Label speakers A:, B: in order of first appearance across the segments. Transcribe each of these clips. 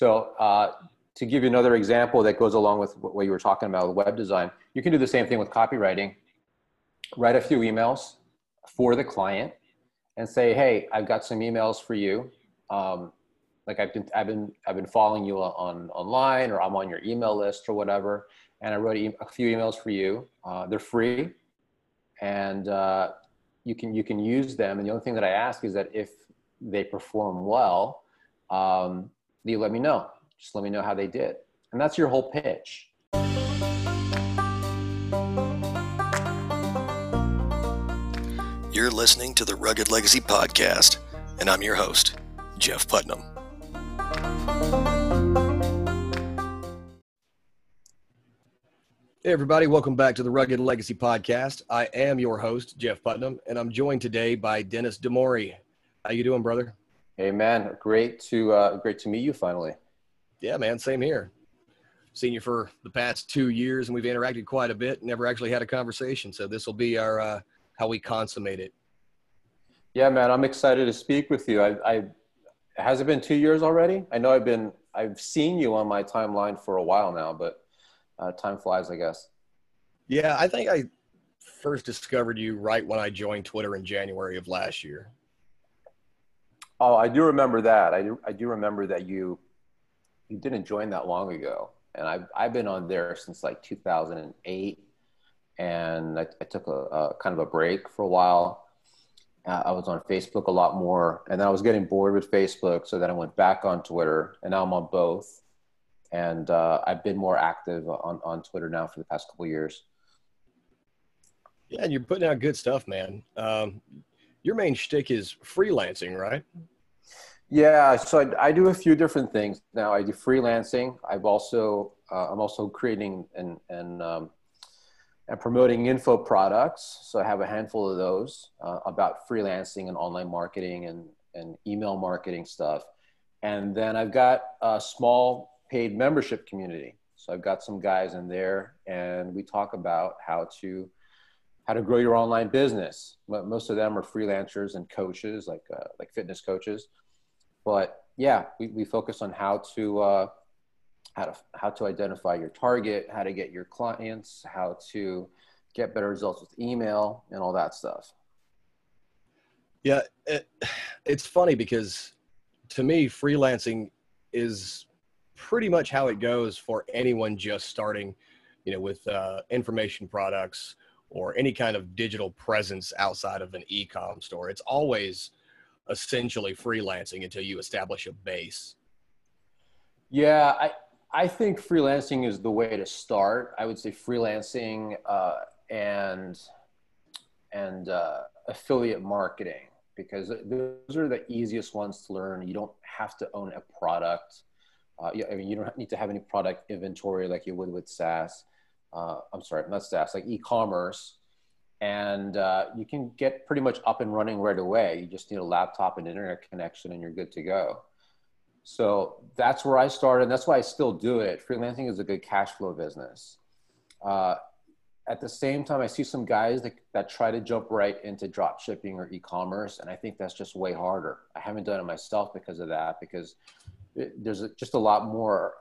A: So uh, to give you another example that goes along with what you were talking about with web design, you can do the same thing with copywriting. Write a few emails for the client and say, "Hey, I've got some emails for you. Um, like I've been, I've been, I've been following you on online, or I'm on your email list or whatever. And I wrote a, few emails for you. Uh, they're free, and uh, you can you can use them. And the only thing that I ask is that if they perform well, um, you let me know. Just let me know how they did, and that's your whole pitch.
B: You're listening to the Rugged Legacy Podcast, and I'm your host, Jeff Putnam. Hey, everybody, welcome back to the Rugged Legacy Podcast. I am your host, Jeff Putnam, and I'm joined today by Dennis Demori. How you doing, brother?
A: Hey, man, great to uh, great to meet you finally.
B: Yeah, man, same here. Seen you for the past two years, and we've interacted quite a bit. Never actually had a conversation, so this will be our uh, how we consummate it.
A: Yeah, man, I'm excited to speak with you. I, I has it been two years already? I know I've been I've seen you on my timeline for a while now, but uh, time flies, I guess.
B: Yeah, I think I first discovered you right when I joined Twitter in January of last year.
A: Oh, I do remember that. I do. I do remember that you you didn't join that long ago, and I've I've been on there since like 2008 and I, I took a, a, kind of a break for a while. Uh, I was on Facebook a lot more, and then I was getting bored with Facebook, so then I went back on Twitter, and now I'm on both. And uh, I've been more active on, on Twitter now for the past couple years.
B: Yeah, and you're putting out good stuff, man. Um, your main shtick is freelancing, right?
A: Yeah, so I, I, do a few different things now. I do freelancing. I've also uh, I'm also creating and and um, and promoting info products. So I have a handful of those uh, about freelancing and online marketing and, and email marketing stuff. And then I've got a small paid membership community. So I've got some guys in there and we talk about how to how to grow your online business. Most of them are freelancers and coaches, like uh, like fitness coaches. But yeah, we, we focus on how to uh, how to how to identify your target, how to get your clients, how to get better results with email, and all that stuff.
B: Yeah, it, it's funny because to me, freelancing is pretty much how it goes for anyone just starting, you know, with uh, information products or any kind of digital presence outside of an e-com store. It's always essentially freelancing until you establish a base.
A: Yeah, I I think freelancing is the way to start. I would say freelancing uh, and and uh, affiliate marketing because those are the easiest ones to learn. You don't have to own a product. Uh, I mean, you don't need to have any product inventory like you would with SaaS. Uh, I'm sorry, not SaaS, like e-commerce. And uh, you can get pretty much up and running right away. You just need a laptop and internet connection, and you're good to go. So that's where I started. And that's why I still do it. Freelancing is a good cash flow business. Uh, at the same time, I see some guys that, that try to jump right into drop shipping or e-commerce. And I think that's just way harder. I haven't done it myself because of that, because it, there's just a lot more,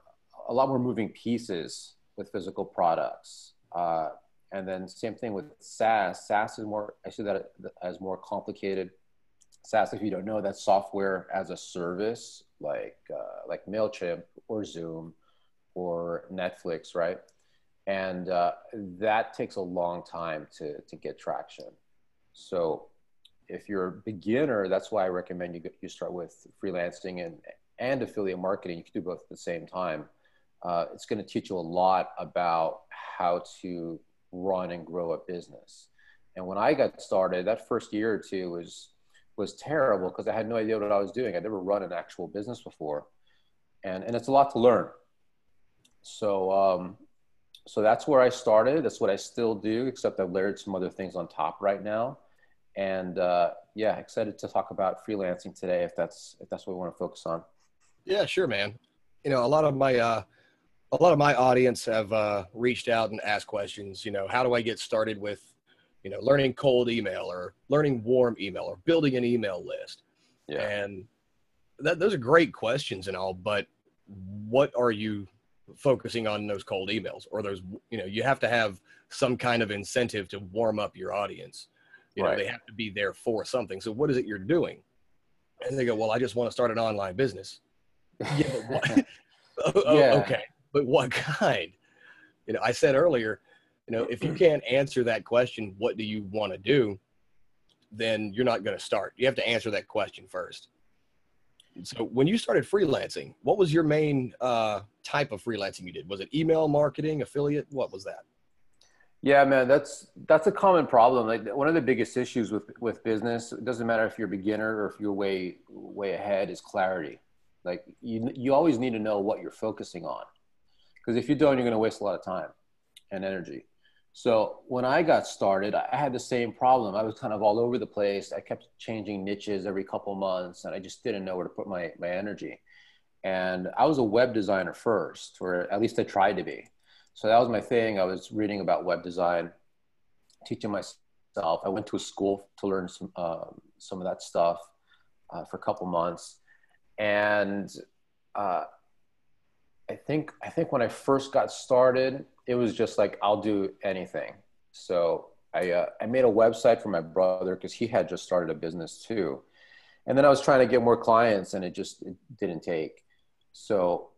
A: a lot more moving pieces with physical products. Uh, and then same thing with SaaS. SaaS is more, I see that as more complicated. SaaS, if you don't know, that's software as a service like uh, like Mailchimp or Zoom or Netflix, right? And uh, that takes a long time to to get traction. So if you're a beginner, that's why I recommend you you start with freelancing and and affiliate marketing. You can do both at the same time. Uh, it's going to teach you a lot about how to run and grow a business. And when I got started, that first year or two was was terrible because I had no idea what I was doing. I'd never run an actual business before, and and it's a lot to learn. So um, so that's where I started. That's what I still do, except I've layered some other things on top right now. And uh, yeah, excited to talk about freelancing today if that's if that's what we want to focus on.
B: Yeah, sure, man. You know, a lot of my uh, a lot of my audience have uh, reached out and asked questions. You know, how do I get started with you know, learning cold email or learning warm email or building an email list. Yeah. And that, those are great questions and all, but
C: what are you focusing on those cold emails or those you know you have to have some kind of incentive to warm up your audience you know right. they have to be there for something so what is it you're doing and they go well i just want to start an online business yeah, oh, oh, yeah. okay but what kind you know i said earlier you know if you can't answer that question what do you want to do then you're not going to start you have to answer that question first so when you started freelancing, what was your main uh, type of freelancing you did? Was it email marketing, affiliate? What was that?
A: Yeah, man, that's that's a common problem. Like one of the biggest issues with with business, it doesn't matter if you're a beginner or if you're way way ahead, is clarity. Like you you always need to know what you're focusing on, because if you don't, you're going to waste a lot of time and energy. So when I got started, I had the same problem. I was kind of all over the place. I kept changing niches every couple months, and I just didn't know where to put my my energy. And I was a web designer first, or at least I tried to be. So that was my thing. I was reading about web design, teaching myself. I went to a school to learn some uh, some of that stuff uh, for a couple months, and uh, I think I think when I first got started, it was just like I'll do anything. So I uh, I made a website for my brother because he had just started a business too, and then I was trying to get more clients, and it just it didn't take. So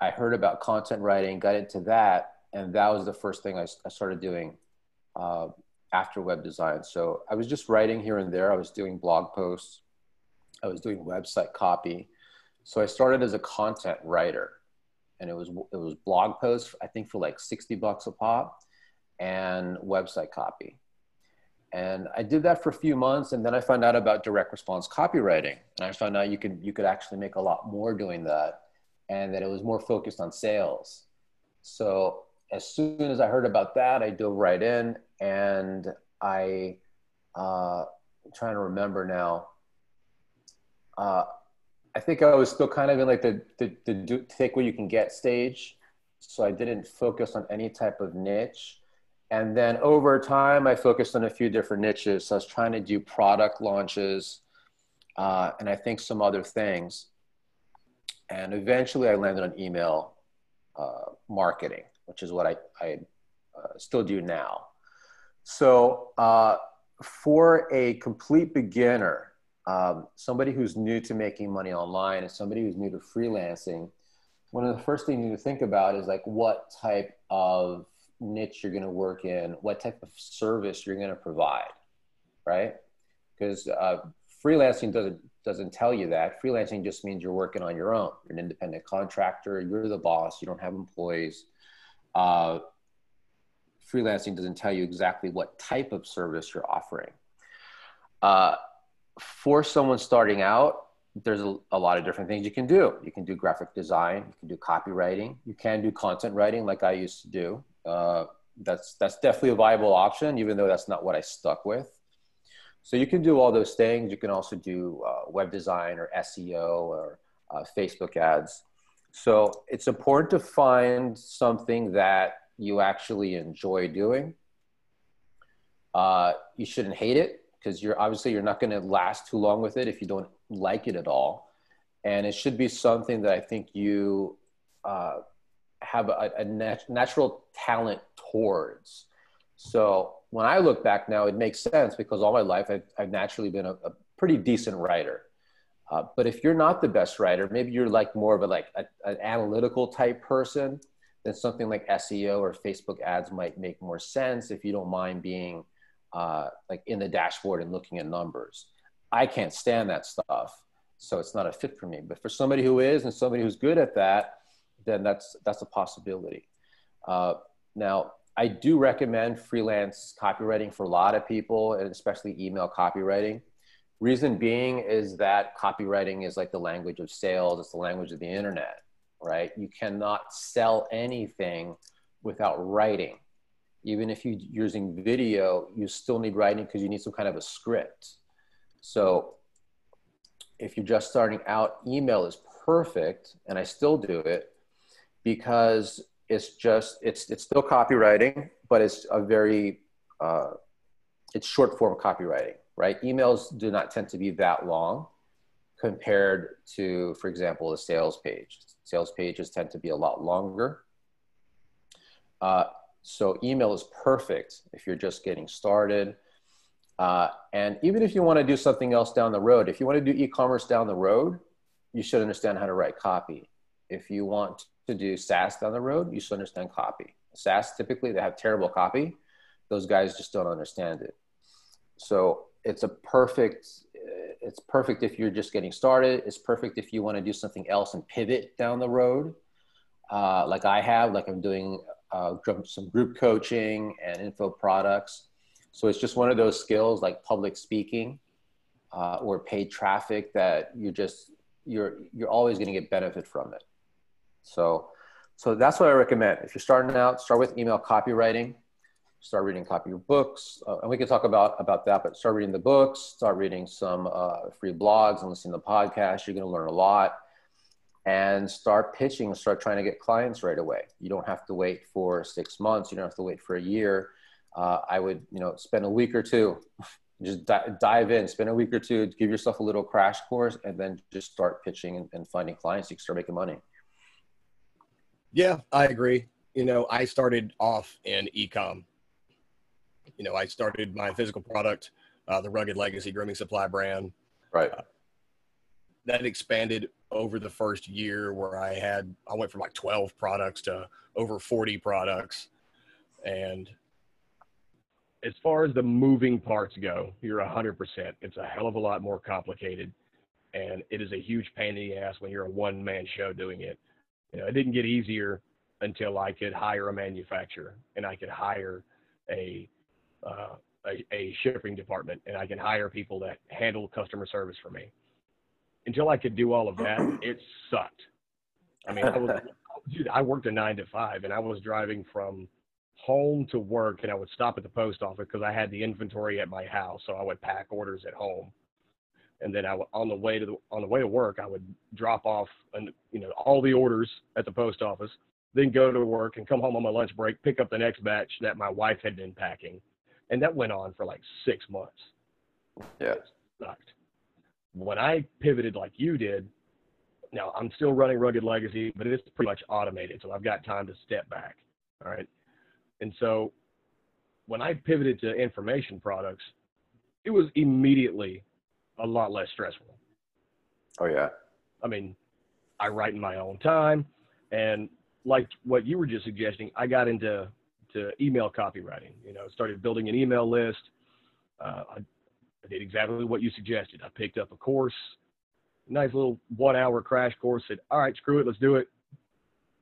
A: I heard about content writing, got into that, and that was the first thing I, I started doing uh, after web design. So I was just writing here and there. I was doing blog posts, I was doing website copy. So I started as a content writer and it was it was blog posts I think for like sixty bucks a pop, and website copy. And I did that for a few months, and then I found out about direct response copywriting, and I found out you could you could actually make a lot more doing that, and that it was more focused on sales. So as soon as I heard about that, I dove right in, and I uh, I'm trying to remember now. Uh, I think I was still kind of in like the, the, the do, take what you can get stage. So I didn't focus on any type of niche. And then over time, I focused on a few different niches. So I was trying to do product launches uh, and I think some other things. And eventually I landed on email uh, marketing, which is what I, I uh, still do now. So uh, for a complete beginner, um, somebody who's new to making money online and somebody who's new to freelancing, one of the first things you think about is like what type of niche you're going to work in, what type of service you're going to provide, right? Because uh, freelancing doesn't doesn't tell you that. Freelancing just means you're working on your own. You're an independent contractor. You're the boss. You don't have employees. Uh, freelancing doesn't tell you exactly what type of service you're offering. Uh, for someone starting out, there's a, a, lot of different things you can do. You can do graphic design, you can do copywriting, you can do content writing like I used to do. Uh, that's that's definitely a viable option, even though that's not what I stuck with. So you can do all those things. You can also do uh, web design or SEO or uh, Facebook ads. So it's important to find something that you actually enjoy doing. Uh, you shouldn't hate it because you're obviously you're not going to last too long with it if you don't like it at all. And it should be something that i think you uh, have a, a nat- natural talent towards. So when i look back now it makes sense because all my life i've, I've naturally been a, a pretty decent writer. Uh, but if you're not the best writer maybe you're like more of a like a, an analytical type person then something like seo or facebook ads might make more sense if you don't mind being uh, like in the dashboard and looking at numbers. I can't stand that stuff, so it's not a fit for me. But for somebody who is and somebody who's good at that, then that's that's a possibility. Uh, now, I do recommend freelance copywriting for a lot of people, and especially email copywriting. Reason being is that copywriting is like the language of sales. It's the language of the internet, right? You cannot sell anything without writing even if you're using video, you still need writing because you need some kind of a script. So if you're just starting out, email is perfect, and I still do it because it's just it's it's still copywriting, but it's a very uh, it's short form copywriting, right? Emails do not tend to be that long compared to, for example, a sales page. Sales pages tend to be a lot longer. Uh, so email is perfect if you're just getting started. Uh, and even if you want to do something else down the road, if you want to do e-commerce down the road, you should understand how to write copy. If you want to do SaaS down the road, you should understand copy. SaaS typically they have terrible copy. Those guys just don't understand it. So it's a perfect it's perfect if you're just getting started. It's perfect if you want to do something else and pivot down the road, uh, like I have, like I'm doing uh, some group coaching and info products. So it's just one of those skills like public speaking uh, or paid traffic that you're just you're you're always going to get benefit from it. So so that's what I recommend. If you're starting out, start with email copywriting start reading copy of books, uh, and we can talk about about that. But start reading the books, start reading some uh, free blogs, and listening to podcasts. You're going to learn a lot, and start pitching. Start trying to get clients right away. You don't have to wait for six months. You don't have to wait for a year. Uh, I would, you know, spend a week or two. Just di- dive in, spend a week or two, give yourself a little crash course, and then just start pitching and, and finding clients. You can start making money.
B: Yeah, I agree. You know, I started off in ecom you know, I started my physical product, uh, the Rugged Legacy Grooming Supply brand.
A: Right.
B: Uh, that expanded over the first year where I had, I went from like 12 products to over 40 products. And as far as the moving parts go, you're 100%. It's a hell of a lot more complicated. And it is a huge pain in the ass when you're a one man show doing it. You know, it didn't get easier until I could hire a manufacturer and I could hire a uh, a, a shipping department and I can hire people that handle customer service for me. Until I could do all of that, it sucked. I mean, I was, dude, I worked a nine to five and I was driving from home to work and I would stop at the post office because I had the inventory at my house. So I would pack orders at home. And then I would, on the way to the, on the way to work, I would drop off and, you know, all the orders at the post office, then go to work and come home on my lunch break, pick up the next batch that my wife had been packing and that went on for like six months.
A: Yeah,
B: it sucked. When I pivoted like you did, now I'm still running Rugged Legacy, but it's pretty much automated, so I've got time to step back. All right, and so when I pivoted to information products, it was immediately a lot less stressful.
A: Oh yeah.
B: I mean, I write in my own time, and like what you were just suggesting, I got into to email copywriting. You know, started building an email list. Uh, I, I did exactly what you suggested. I picked up a course, nice little one hour crash course. Said, all right, screw it, let's do it.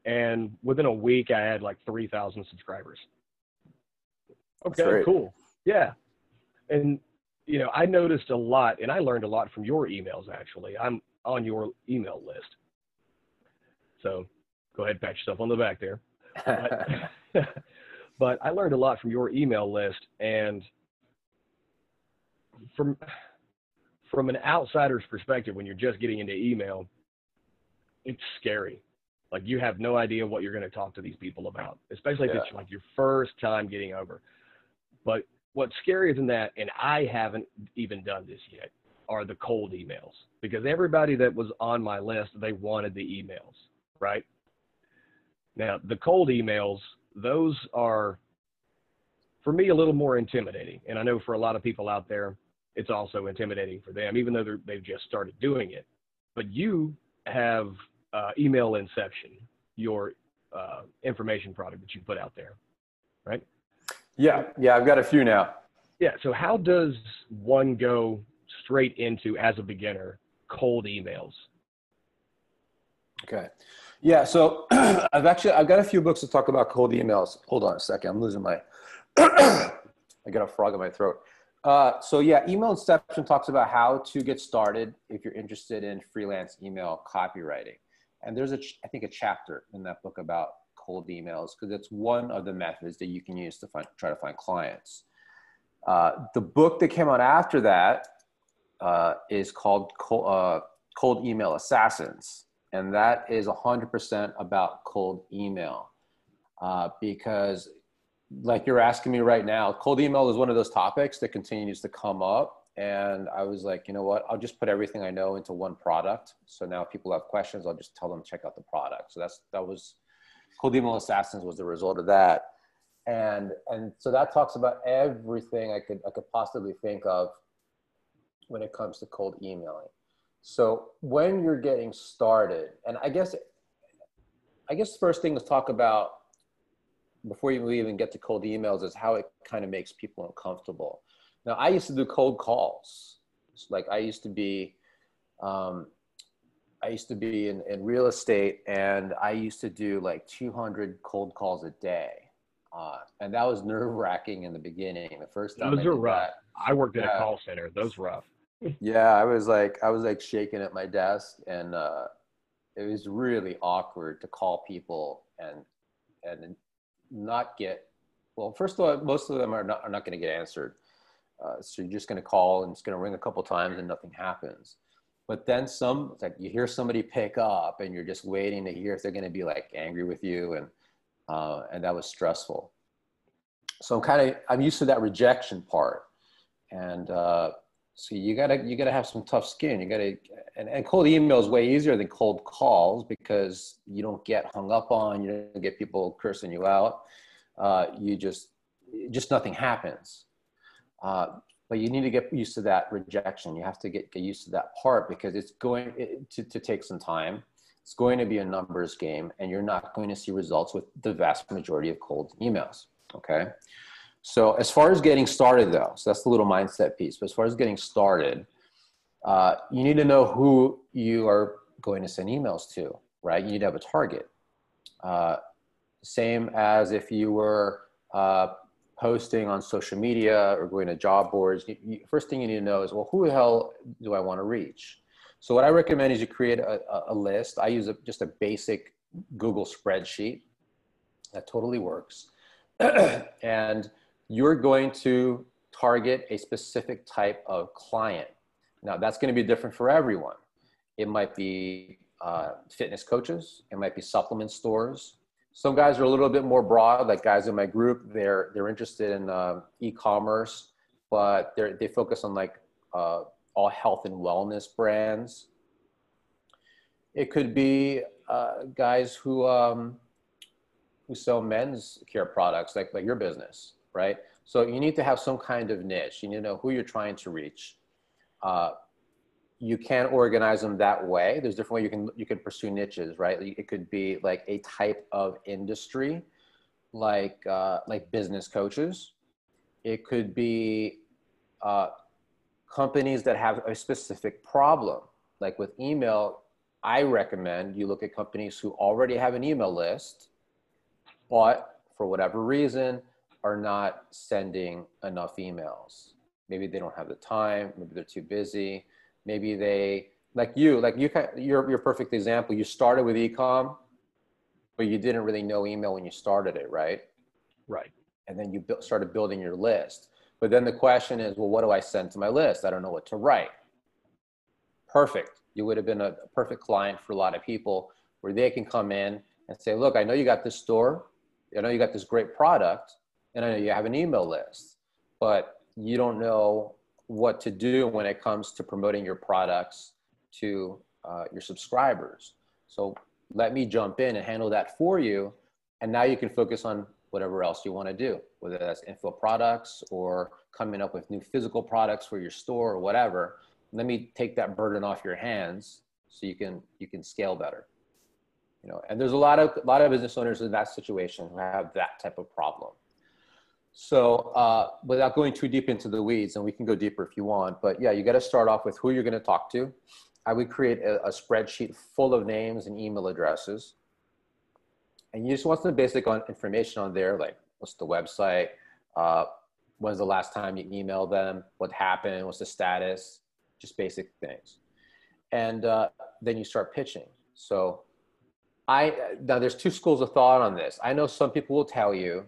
B: And within a week, I had like 3,000 subscribers. Okay, cool. Yeah. And, you know, I noticed a lot and I learned a lot from your emails, actually. I'm on your email list. So go ahead, pat yourself on the back there. But I learned a lot from your email list, and from from an outsider's perspective, when you're just getting into email, it's scary. Like you have no idea what you're going to talk to these people about, especially if yeah. it's like your first time getting over. But what's scarier than that, and I haven't even done this yet, are the cold emails because everybody that was on my list, they wanted the emails, right? Now, the cold emails those are, for me, a little more intimidating. And I know for a lot of people out there, it's also intimidating for them, even though they've just started doing it. But you have uh, email inception, your uh, information product that you put out there, right?
A: Yeah, yeah, I've got a few now.
B: Yeah, so how does one go straight into, as a beginner, cold emails?
A: Okay. Yeah, so I've actually I've got a few books to talk about cold emails. Hold on a second, I'm losing my. I got a frog in my throat. Uh, so yeah, email inception talks about how to get started if you're interested in freelance email copywriting, and there's a I think a chapter in that book about cold emails because it's one of the methods that you can use to find, try to find clients. Uh, the book that came out after that uh, is called cold, uh, cold Email Assassins and that is 100% about cold email uh, because like you're asking me right now cold email is one of those topics that continues to come up and I was like, you know what? I'll just put everything I know into one product. So now if people have questions, I'll just tell them check out the product. So that's that was Cold Email Assassins was the result of that. And and so that talks about everything I could I could possibly think of when it comes to cold emailing. So when you're getting started, and I guess I guess the first thing to talk about before you even get to cold emails is how it kind of makes people uncomfortable. Now, I used to do cold calls. Like I used to be, um, I used to be in, in real estate and I used to do like 200 cold calls a day. Uh, and that was nerve wracking in the beginning. The first time
B: those I are rough. That, I worked at yeah. a call center. Those rough.
A: yeah, I was like, I was like shaking at my desk, and uh, it was really awkward to call people and and not get. Well, first of all, most of them are not are not going to get answered. Uh, so you're just going to call and it's going to ring a couple times and nothing happens. But then some, like you hear somebody pick up and you're just waiting to hear if they're going to be like angry with you. And, uh, and that was stressful. So I'm kind of, I'm used to that rejection part. And uh, so you gotta, you gotta have some tough skin. You gotta, and, and cold email is way easier than cold calls because you don't get hung up on, you don't get people cursing you out. Uh, you just, just nothing happens. Uh, but you need to get used to that rejection. You have to get, get used to that part because it's going to, to take some time. It's going to be a numbers game and you're not going to see results with the vast majority of cold emails. Okay. So as far as getting started though, so that's the little mindset piece, but as far as getting started, uh, you need to know who you are going to send emails to, right? You need to have a target. Uh, same as if you were uh, posting on social media or going to job boards, you, you, first thing you need to know is, well, who the hell do I want to reach? So what I recommend is you create a, a list. I use a, just a basic Google spreadsheet. That totally works. and you're going to target a specific type of client. Now that's going to be different for everyone. It might be uh, fitness coaches. It might be supplement stores some guys are a little bit more broad like guys in my group they're they're interested in uh, e-commerce but they they focus on like uh, all health and wellness brands it could be uh, guys who um, who sell men's care products like like your business right so you need to have some kind of niche you need to know who you're trying to reach uh, you can organize them that way. There's different way you can you can pursue niches, right? It could be like a type of industry, like uh, like business coaches. It could be uh, companies that have a specific problem. Like with email, I recommend you look at companies who already have an email list, but for whatever reason are not sending enough emails. Maybe they don't have the time. Maybe they're too busy maybe they like you like you you're your perfect example. You started with ecom but you didn't really know email when you started it right?
B: Right.
A: And then you built, started building your list. But then the question is well what do i send to my list? I don't know what to write. Perfect. You would have been a perfect client for a lot of people where they can come in and say look i know you got this store. I know you got this great product and i know you have an email list but you don't know what to do when it comes to promoting your products to uh, your subscribers. So let me jump in and handle that for you. And now you can focus on whatever else you want to do, whether that's info products or coming up with new physical products for your store or whatever. Let me take that burden off your hands so you can you can scale better. You know, and there's a lot of a lot of business owners in that situation who have that type of problem. So uh, without going too deep into the weeds, and we can go deeper if you want, but yeah, you got to start off with who you're going to talk to. I would create a, a, spreadsheet full of names and email addresses. And you just want some basic on, information on there, like what's the website, uh, when's the last time you emailed them, what happened, what's the status, just basic things. And uh, then you start pitching. So I, now there's two schools of thought on this. I know some people will tell you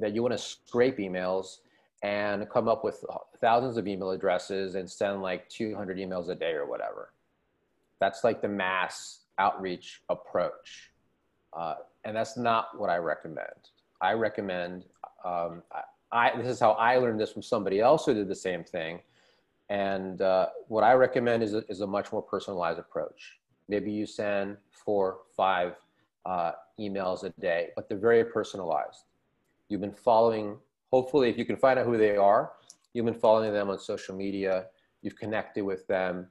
A: that you want to scrape emails and come up with thousands of email addresses and send like 200 emails a day or whatever. That's like the mass outreach approach. Uh, and that's not what I recommend. I recommend, um, I, I, this is how I learned this from somebody else who did the same thing. And uh, what I recommend is a, is a much more personalized approach. Maybe you send four, five uh, emails a day, but they're very personalized. You've been following, hopefully, if you can find out who they are, you've been following them on social media, you've connected with them.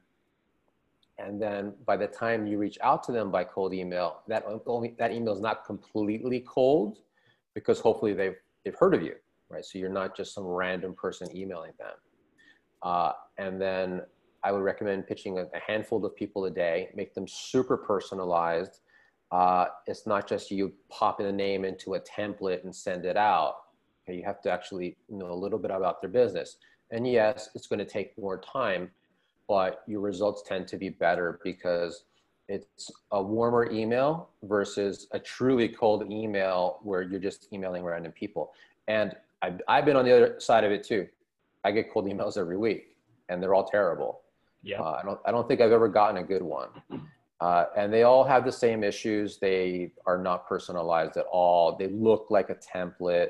A: And then by the time you reach out to them by cold email, that, only, that email is not completely cold because hopefully they've, they've heard of you, right? So you're not just some random person emailing them. Uh, and then I would recommend pitching a, a, handful of people a day, make them super personalized. Uh, it's not just you popping a name into a template and send it out. Okay, you have to actually know a little bit about their business. And yes, it's going to take more time, but your results tend to be better because it's a warmer email versus a truly cold email where you're just emailing random people. And I've, I've been on the other side of it too. I get cold emails every week, and they're all terrible. Yeah. Uh, I don't. I don't think I've ever gotten a good one. Uh, and they all have the same issues. They are not personalized at all. They look like a template.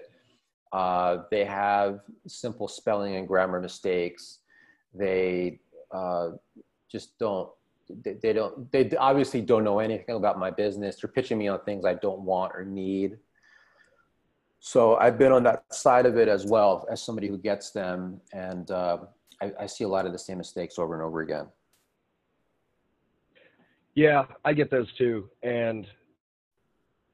A: Uh, they have simple spelling and grammar mistakes. They uh, just don't. They, they don't. They obviously don't know anything about my business. They're pitching me on things I don't want or need so I've been on that side of it as well as somebody who gets them, and uh, I, I, see a lot of the same mistakes over and over again.
B: Yeah, I get those too. And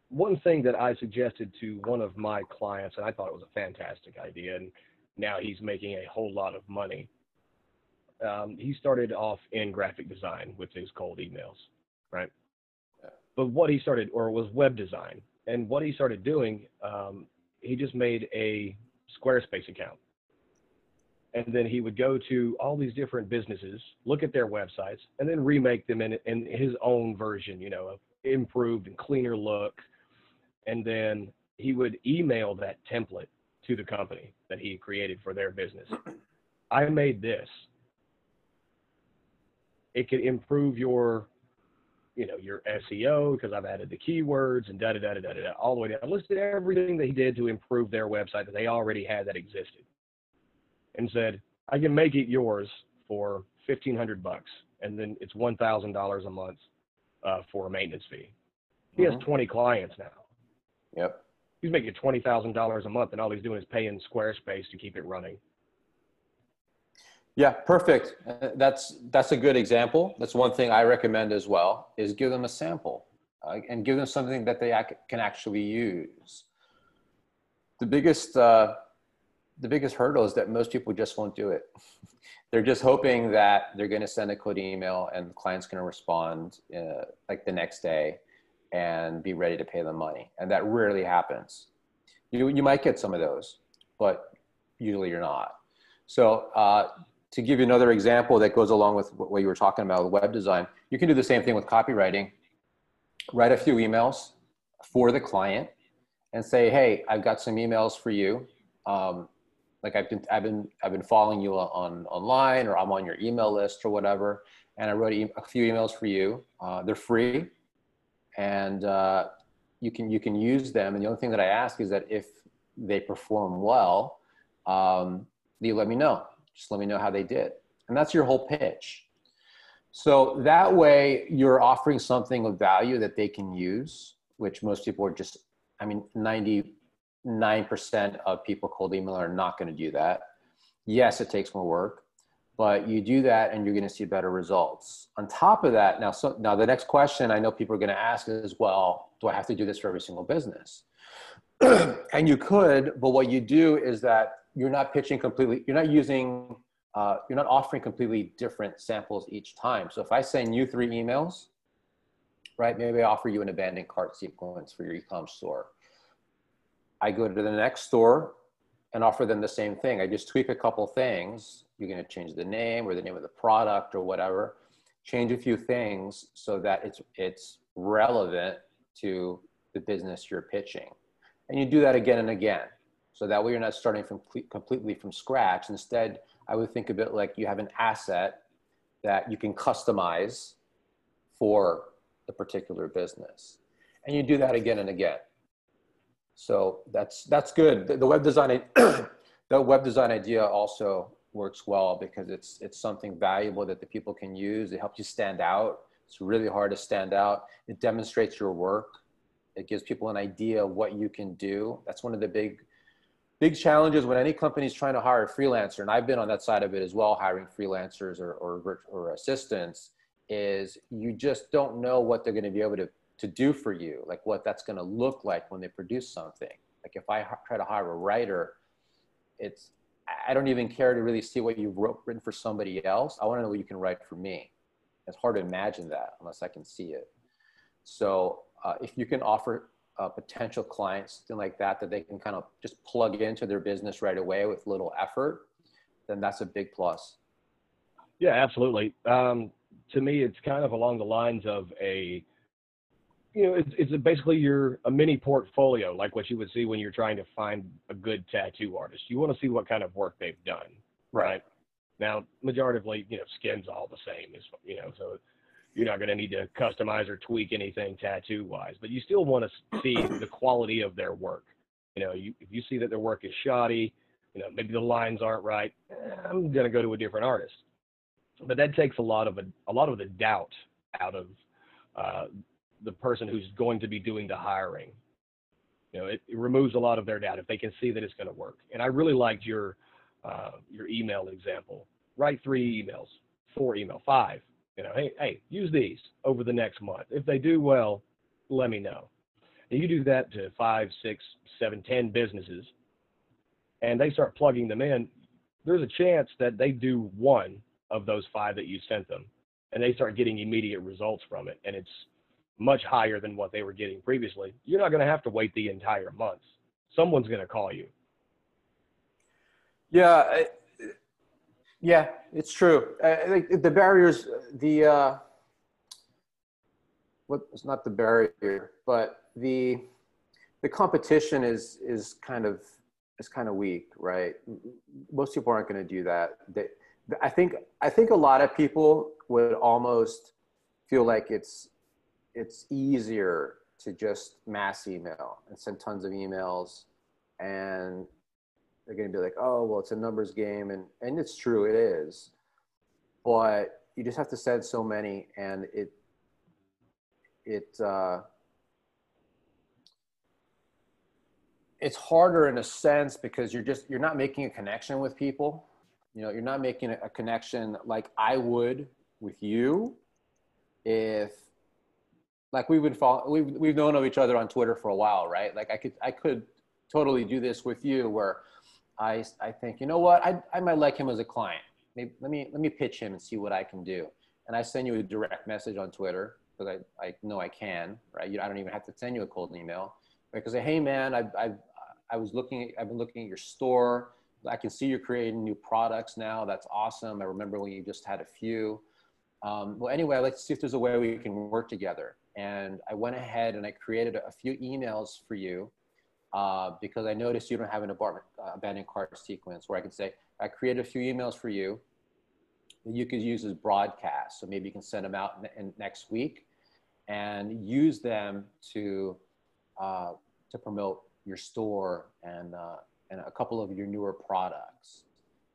B: one thing that I suggested to one of my clients, and I thought it was a fantastic idea, and now he's making a whole lot of money. Um, he started off in graphic design with his cold emails, right? But what he started, or was web design, and what he started doing um, he just made a Squarespace account. And then he would go to all these different businesses, look at their websites, and then remake them in, in his own version, you know, improved and cleaner look. And then he would email that template to the company that he created for their business. I made this. It could improve your you know, your SEO because I've added the keywords and da da da da da da all the way down. I listed everything that he did to improve their website that they already had that existed, and said I can make it yours for fifteen hundred bucks, and then it's one thousand dollars a month uh, for a maintenance fee. He mm-hmm. has twenty clients now.
A: Yep.
B: He's making twenty thousand dollars a month, and all he's doing is paying Squarespace to keep it running.
A: Yeah, perfect. Uh, that's that's a good example. That's one thing I recommend as well is give them a sample uh, and give them something that they ac- can actually use. The biggest uh, the biggest hurdle is that most people just won't do it. they're just hoping that they're going to send a code email and the client's going to respond uh, like the next day and be ready to pay them money, and that rarely happens. You you might get some of those, but usually you're not. So uh, to give you another example that goes along with what you were talking about with web design, you can do the same thing with copywriting. Write a few emails for the client and say, "Hey, I've got some emails for you. Um, like I've been, I've been, I've been following you on online, or I'm on your email list or whatever, and I wrote a few emails for you. Uh, they're free, and uh, you can you can use them. And the only thing that I ask is that if they perform well, um, you let me know just let me know how they did. And that's your whole pitch. So that way you're offering something of value that they can use, which most people are just, I mean, 99% of people cold email are not going to do that. Yes, it takes more work, but you do that and you're going to see better results. On top of that, now, so, now the next question I know people are going to ask is, well, do I have to do this for every single business? and you could, but what you do is that you're not pitching completely, you're not using, uh, you're not offering completely different samples each time. So if I send you three emails, right, maybe I offer you an abandoned cart sequence for your e-com store. I go to the next store and offer them the same thing. I just tweak a couple things. You're going to change the name or the name of the product or whatever. Change a few things so that it's it's relevant to the business you're pitching. And you do that again and again. So that way you're not starting from completely from scratch. Instead, I would think of it like you have an asset that you can customize for the particular business. And you do that again and again. So that's that's good. The, the web design the web design idea also works well because it's it's something valuable that the people can use. It helps you stand out. It's really hard to stand out. It demonstrates your work. It gives people an idea of what you can do. That's one of the big big challenges when any company is trying to hire a freelancer, and I've been on that side of it as well, hiring freelancers or or, or assistants, is you just don't know what they're going to be able to to do for you, like what that's going to look like when they produce something. Like if I try to hire a writer, it's I don't even care to really see what you've wrote, written for somebody else. I want to know what you can write for me. It's hard to imagine that unless I can see it. So uh, if you can offer uh, potential clients something like that that they can kind of just plug into their business right away with little effort, then that's a big plus.
B: Yeah, absolutely. Um, to me, it's kind of along the lines of a you know, it's, it's basically your a mini portfolio, like what you would see when you're trying to find a good tattoo artist. You want to see what kind of work they've done, right? right? Now, majoritively, you know, skin's all the same, is you know, so you're not going to need to customize or tweak anything tattoo wise, but you still want to see the quality of their work. You know, you, if you see that their work is shoddy, you know, maybe the lines aren't right, eh, I'm going to go to a different artist. But that takes a lot of a, a lot of the doubt out of uh, the person who's going to be doing the hiring. You know, it, it removes a lot of their doubt if they can see that it's going to work. And I really liked your uh, your email example. Write three emails, four email, five. You know, hey, hey, use these over the next month. If they do well, let me know. And you do that to five, six, seven, ten businesses, and they start plugging them in. There's a chance that they do one of those five that you sent them, and they start getting immediate results from it. And it's much higher than what they were getting previously, you're not going to have to wait the entire month. Someone's going to call you.
A: Yeah, yeah, it's true. I think the barriers, the uh, what it's not the barrier, but the the competition is is kind of is kind of weak, right? Most people aren't going to do that. They, I think I think a lot of people would almost feel like it's it's easier to just mass email and send tons of emails and they're going to be like oh well it's a numbers game and and it's true it is but you just have to send so many and it it uh, it's harder in a sense because you're just you're not making a connection with people. You know you're not making a connection like i would with you if like we've been follow, we've we've known of each other on Twitter for a while, right? Like I could I could totally do this with you where I I think you know what I I might like him as a client. Maybe let me let me pitch him and see what I can do. And I send you a direct message on Twitter because I, I know I can, right? You, I don't even have to send you a cold email because right? hey man, I I I was looking I've been looking at your store. I can see you're creating new products now. That's awesome. I remember when you just had a few. Um, well, anyway, I'd like to see if there's a way we can work together and I went ahead and I created a, few emails for you uh, because I noticed you don't have an apartment, uh, abandoned cart sequence where I could say, I created a few emails for you that you could use as broadcasts. So maybe you can send them out in, in next week and use them to, uh, to promote your store and, uh, and a couple of your newer products.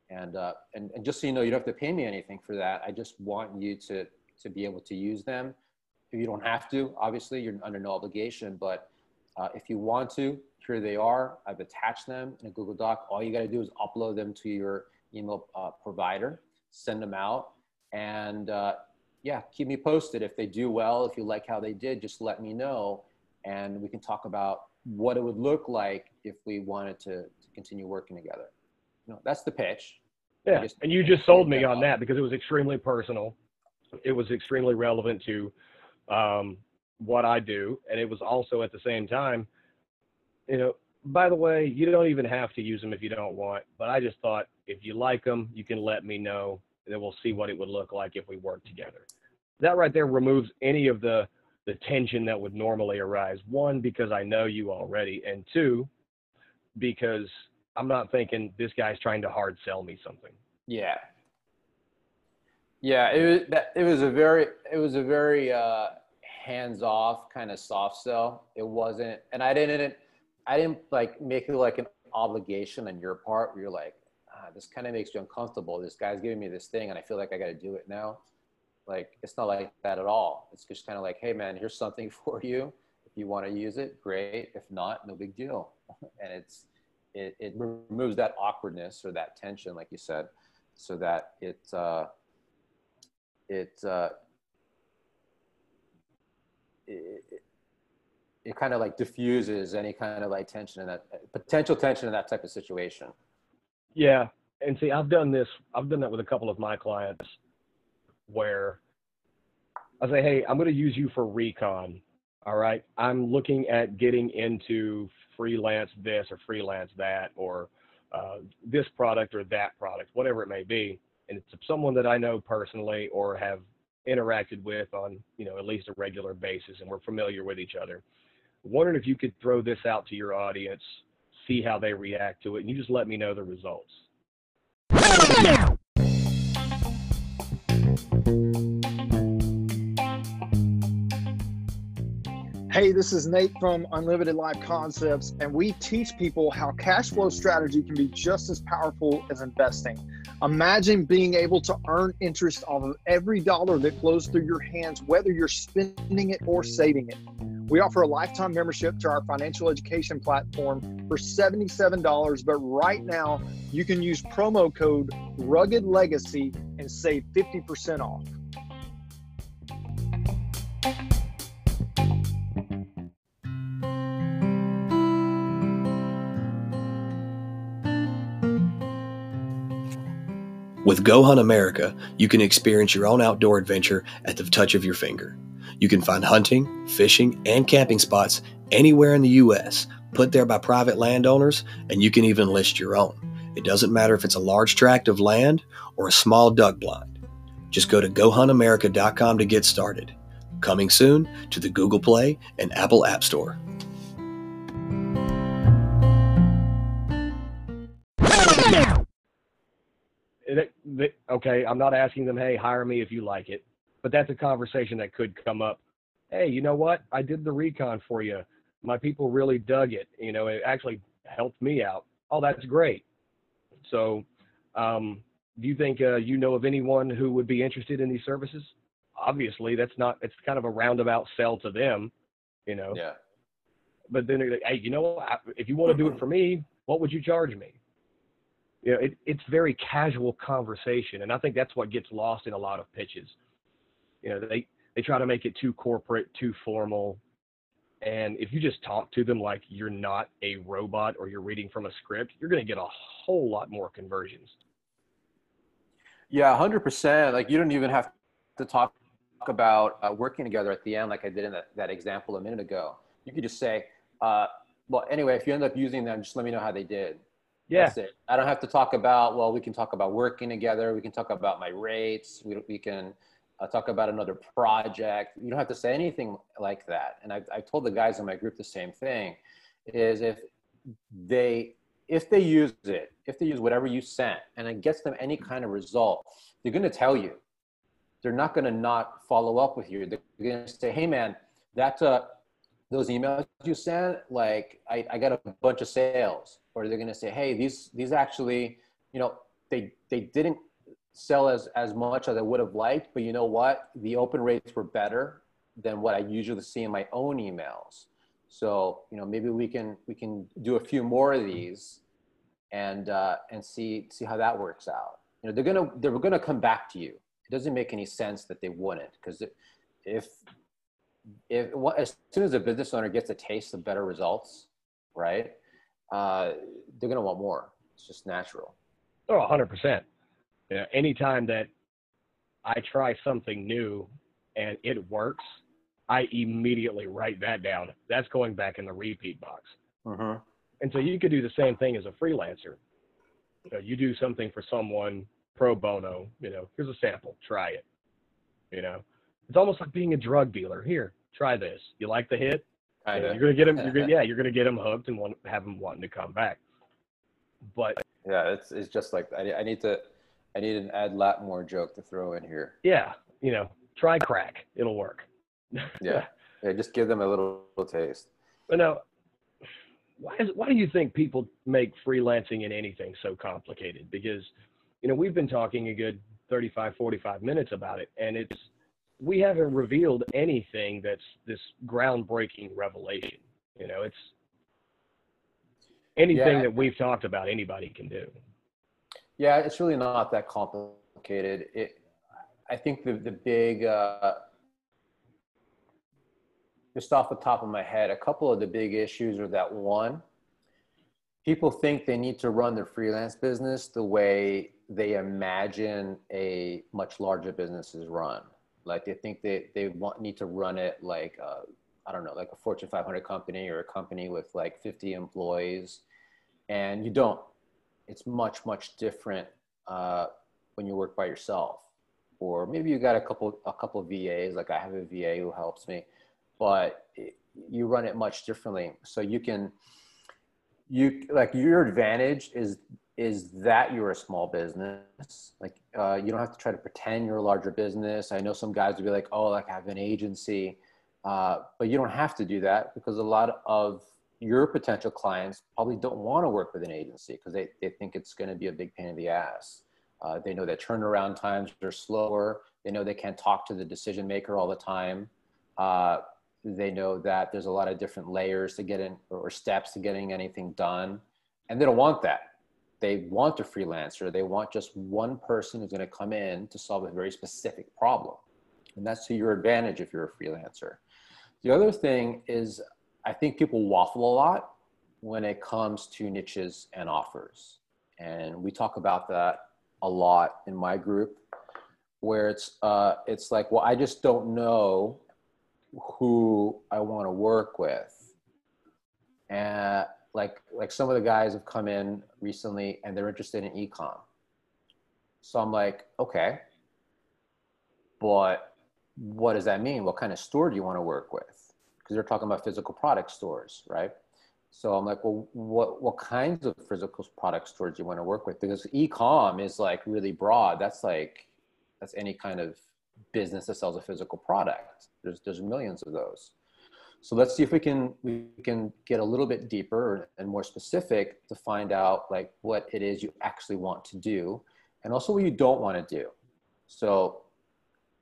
A: And, uh, and, and just so you know, you don't have to pay me anything for that. I just want you to, to be able to use them if you don't have to, obviously, you're under no obligation. But uh, if you want to, here they are. I've attached them in a Google Doc. All you got to do is upload them to your email uh, provider, send them out, and uh, yeah, keep me posted. If they do well, if you like how they did, just let me know, and we can talk about what it would look like if we wanted to, to continue working together. You know, that's the pitch.
B: Yeah, and you just sold me on that because it was extremely personal. It was extremely relevant to um, what I do. And it was also at the same time, you know, by the way, you don't even have to use them if you don't want. But I just thought if you like them, you can let me know. And then we'll see what it would look like if we work together. That right there removes any of the the tension that would normally arise. One, because I know you already, and two, because I'm not thinking this guy's trying to hard sell me something.
A: Yeah. Yeah, it was that it was a very it was a very uh hands off kind of soft sell. It wasn't, and I didn't, I didn't like make it like an obligation on your part. Where you're like, ah, this kind of makes you uncomfortable. This guy's giving me this thing and I feel like I got to do it now. Like, it's not like that at all. It's just kind of like, hey, man, here's something for you. If you want to use it, great. If not, no big deal. and it's, it, it removes that awkwardness or that tension, like you said, so that it, uh, it, uh, it, it, it kind of like diffuses any kind of like tension in that potential tension in that type of situation.
B: Yeah. And see, I've done this, I've done that with a couple of my clients where I say, Hey, I'm going to use you for recon. All right. I'm looking at getting into freelance this or freelance that, or uh, this product or that product, whatever it may be. And it's someone that I know personally or have interacted with on, you know, at least a regular basis and we're familiar with each other. Wondering if you could throw this out to your audience, see how they react to it, and you just let me know the results.
D: Hey, this is Nate from Unlimited Life Concepts, and we teach people how cash flow strategy can be just as powerful as investing. Imagine being able to earn interest off of every dollar that flows through your hands, whether you're spending it or saving it. We offer a lifetime membership to our financial education platform for $77, but right now you can use promo code Rugged Legacy and save 50% off.
C: With Go Hunt America, you can experience your own outdoor adventure at the touch of your finger. You can find hunting, fishing, and camping spots anywhere in the U.S., put there by private landowners, and you can even list your own. It doesn't matter if it's a large tract of land or a small duck blind. Just go to GoHuntAmerica.com to get started. Coming soon to the Google Play and Apple App Store.
B: Okay, I'm not asking them, hey, hire me if you like it, but that's a conversation that could come up. Hey, you know what? I did the recon for you. My people really dug it. You know, it actually helped me out. Oh, that's great. So, um, do you think uh, you know of anyone who would be interested in these services? Obviously, that's not. It's kind of a roundabout sell to them, you know.
A: Yeah.
B: But then like, hey, you know, if you want to do it for me, what would you charge me? You know, it, it's very casual conversation, and I think that's what gets lost in a lot of pitches. You know, they they try to make it too corporate, too formal, and if you just talk to them like you're not a robot or you're reading from a script, you're going to get a whole lot more conversions.
A: Yeah, hundred percent. Like you don't even have to talk about uh, working together at the end, like I did in that, that example a minute ago. You could just say, uh, "Well, anyway, if you end up using them, just let me know how they did."
B: Yeah.
A: That's it. I don't have to talk about, well, we can talk about working together. We can talk about my rates. We, we can uh, talk about another project. You don't have to say anything like that. And I, I told the guys in my group the same thing is if they, if they use it, if they use whatever you sent and it gets them any kind of result, they're going to tell you. They're not going to not follow up with you. They're going to say, hey man, that's uh, those emails you sent, like I, I got a bunch of sales or they're to say, hey, these these actually, you know, they they didn't sell as as much as I would have liked, but you know what? The open rates were better than what I usually see in my own emails. So you know, maybe we can we can do a few more of these, and uh, and see see how that works out. You know, they're gonna they're gonna come back to you. It doesn't make any sense that they wouldn't, because if if as soon as a business owner gets a taste of better results, right? uh, they're going to want more. It's just natural.
B: Oh, 100%. Yeah, anytime that I try something new and it works, I immediately write that down. That's going back in the repeat box.
A: Mm-hmm.
B: And so you could do the same thing as a freelancer. You, know, you do something for someone pro bono, you know, here's a sample, try it. You know, it's almost like being a drug dealer. Here, try this. You like the hit? You're gonna get him. You're gonna, yeah, you're gonna get him hooked and want, have him wanting to come back. But
A: yeah, it's it's just like I, I need to I need an Ed Latimore joke to throw in here.
B: Yeah, you know, try crack. It'll work.
A: yeah, yeah. Just give them a little, little taste.
B: But no, why is why do you think people make freelancing and anything so complicated? Because you know we've been talking a good 35 45 minutes about it and it's we haven't revealed anything that's this groundbreaking revelation you know it's anything yeah. that we've talked about anybody can do
A: yeah it's really not that complicated it i think the the big uh just off the top of my head a couple of the big issues are that one people think they need to run their freelance business the way they imagine a much larger business is run. Like they think they, they want need to run it like uh, I don't know, like a Fortune 500 company or a company with like 50 employees, and you don't. It's much much different uh, when you work by yourself, or maybe you got a couple a couple VAs. Like I have a VA who helps me, but it, you run it much differently. So you can you like your advantage is is that you're a small business. Like uh, you don't have to try to pretend you're a larger business. I know some guys would be like, oh, like I have an agency, uh, but you don't have to do that because a lot of your potential clients probably don't want to work with an agency because they, they think it's going to be a big pain in the ass. Uh, they know that turnaround times are slower. They know they can't talk to the decision maker all the time. Uh, they know that there's a lot of different layers to get in or steps to getting anything done. And they don't want that they want a freelancer. They want just one person who's going to come in to solve a very specific problem. And that's to your advantage if you're a freelancer. The other thing is, I think people waffle a lot when it comes to niches and offers. And we talk about that a lot in my group, where it's, uh, it's like, well, I just don't know who I want to work with. And like like some of the guys have come in recently and they're interested in ecom. So I'm like, okay, but what does that mean? What kind of store do you want to work with? Because they're talking about physical product stores, right? So I'm like, well, what what kinds of physical product stores do you want to work with? Because ecom is like really broad. That's like that's any kind of business that sells a physical product. There's there's millions of those. So let's see if we can we can get a little bit deeper and more specific to find out like what it is you actually want to do and also what you don't want to do. So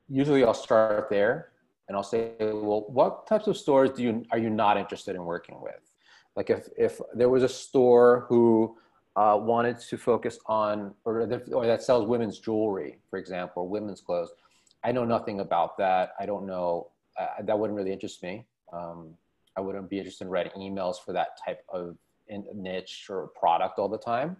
A: usually I'll start there and I'll say, well, what types of stores do you are you not interested in working with? Like if if there was a store who uh, wanted to focus on or, the, or that sells women's jewelry, for example, women's clothes. I know nothing about that. I don't know. Uh, that wouldn't really interest me. Um, I wouldn't be interested in writing emails for that type of niche or product all the time.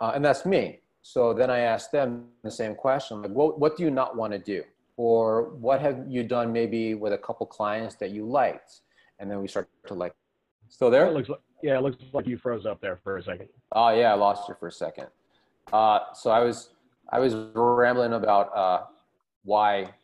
A: Uh, and that's me. So then I asked them the same question, like, what, what do you not want to do? Or what have you done maybe with a couple clients that you liked? And then we start to like, still there?
B: It looks like, yeah, it looks like you froze up there for a second.
A: Oh yeah, I lost you for a second. Uh, so I was, I was rambling about uh, why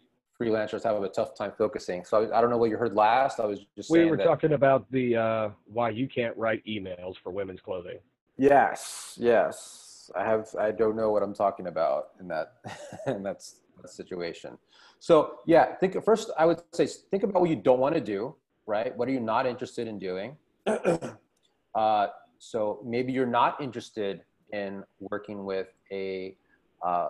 A: freelancers have a tough time focusing. So I, I, don't know what you heard last. I was just
B: we were that, talking about the uh, why you can't write emails for women's clothing.
A: Yes, yes. I have. I don't know what I'm talking about in that in that, that situation. So yeah, think first. I would say think about what you don't want to do. Right. What are you not interested in doing? uh, so maybe you're not interested in working with a uh,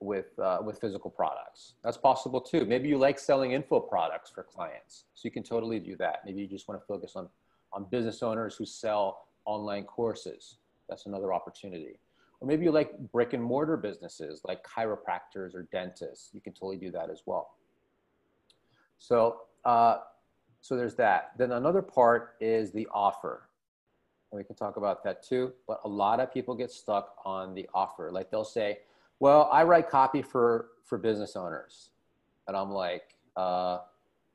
A: with uh, with physical products. That's possible too. Maybe you like selling info products for clients, so you can totally do that. Maybe you just want to focus on on business owners who sell online courses. That's another opportunity. Or maybe you like brick and mortar businesses like chiropractors or dentists. You can totally do that as well. So uh, so there's that. Then another part is the offer. And we can talk about that too. But a lot of people get stuck on the offer. Like they'll say, well, I write copy for for business owners, and I'm like, uh,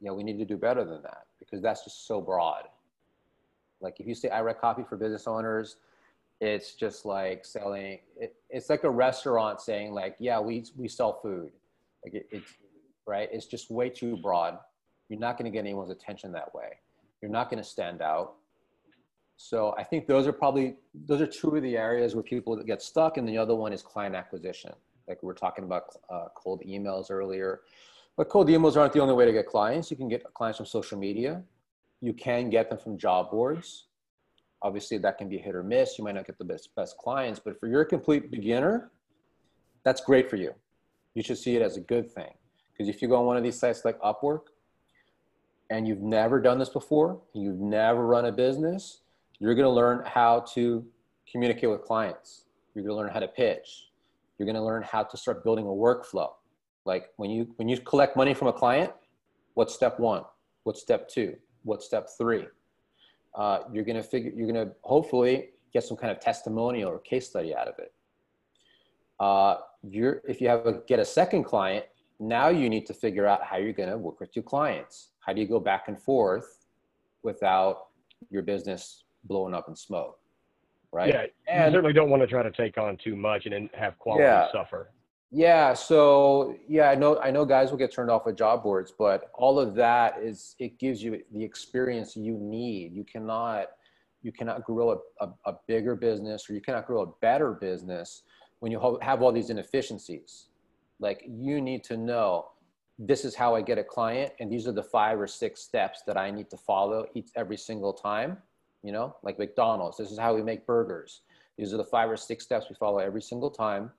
A: know, we need to do better than that because that's just so broad. Like if you say I write copy for business owners, it's just like selling. It, it's like a restaurant saying like, yeah, we we sell food. Like it, it's right. It's just way too broad. You're not going to get anyone's attention that way. You're not going to stand out. So I think those are probably those are two of the areas where people get stuck, and the other one is client acquisition. Like we were talking about uh, cold emails earlier, but cold emails aren't the only way to get clients. You can get clients from social media. you can get them from job boards. Obviously, that can be hit or miss. You might not get the best, best clients, but for your complete beginner, that's great for you. You should see it as a good thing. Because if you go on one of these sites like Upwork and you've never done this before, you've never run a business, you're going to learn how to communicate with clients. You're going to learn how to pitch. You're going to learn how to start building a workflow. Like when you when you collect money from a client, what's step one? What's step two? What's step three? Uh, you're going to figure. You're going to hopefully get some kind of testimonial or case study out of it. Uh, you're if you have a, get a second client, now you need to figure out how you're going to work with your clients. How do you go back and forth without your business blowing up in smoke? Right.
B: Yeah. And you certainly don't want to try to take on too much and then have quality yeah. suffer.
A: Yeah. So yeah, I know I know guys will get turned off with job boards, but all of that is it gives you the experience you need. You cannot you cannot grow a, a, a bigger business or you cannot grow a better business when you have all these inefficiencies. Like you need to know this is how I get a client, and these are the five or six steps that I need to follow each every single time. You know, like McDonald's. This is how we make burgers. These are the five or six steps we follow every single time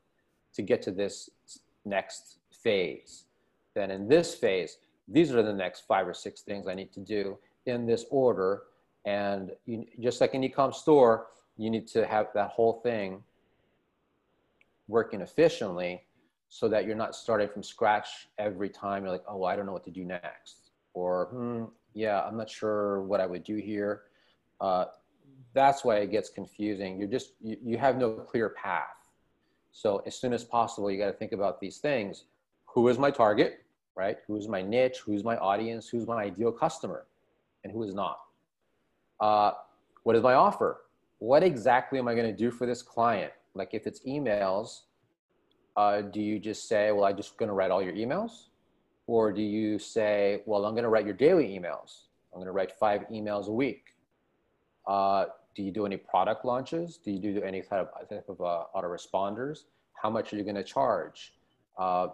A: to get to this next phase. Then in this phase, these are the next five or six things I need to do in this order. And you, just like an e-com store, you need to have that whole thing working efficiently so that you're not starting from scratch every time. You're like, oh, I don't know what to do next. Or, hmm, yeah, I'm not sure what I would do here. Uh, that's why it gets confusing. You're just, you, you have no clear path. So as soon as possible, you got to think about these things. Who is my target, right? Who's my niche? Who's my audience? Who's my ideal customer? And who is not? Uh, what is my offer? What exactly am I going to do for this client? Like if it's emails, uh, do you just say, well, I'm just going to write all your emails? Or do you say, well, I'm going to write your daily emails. I'm going to write five emails a week. Uh, do you do any product launches? Do you do any type of, type of uh, autoresponders? How much are you going to charge? Uh,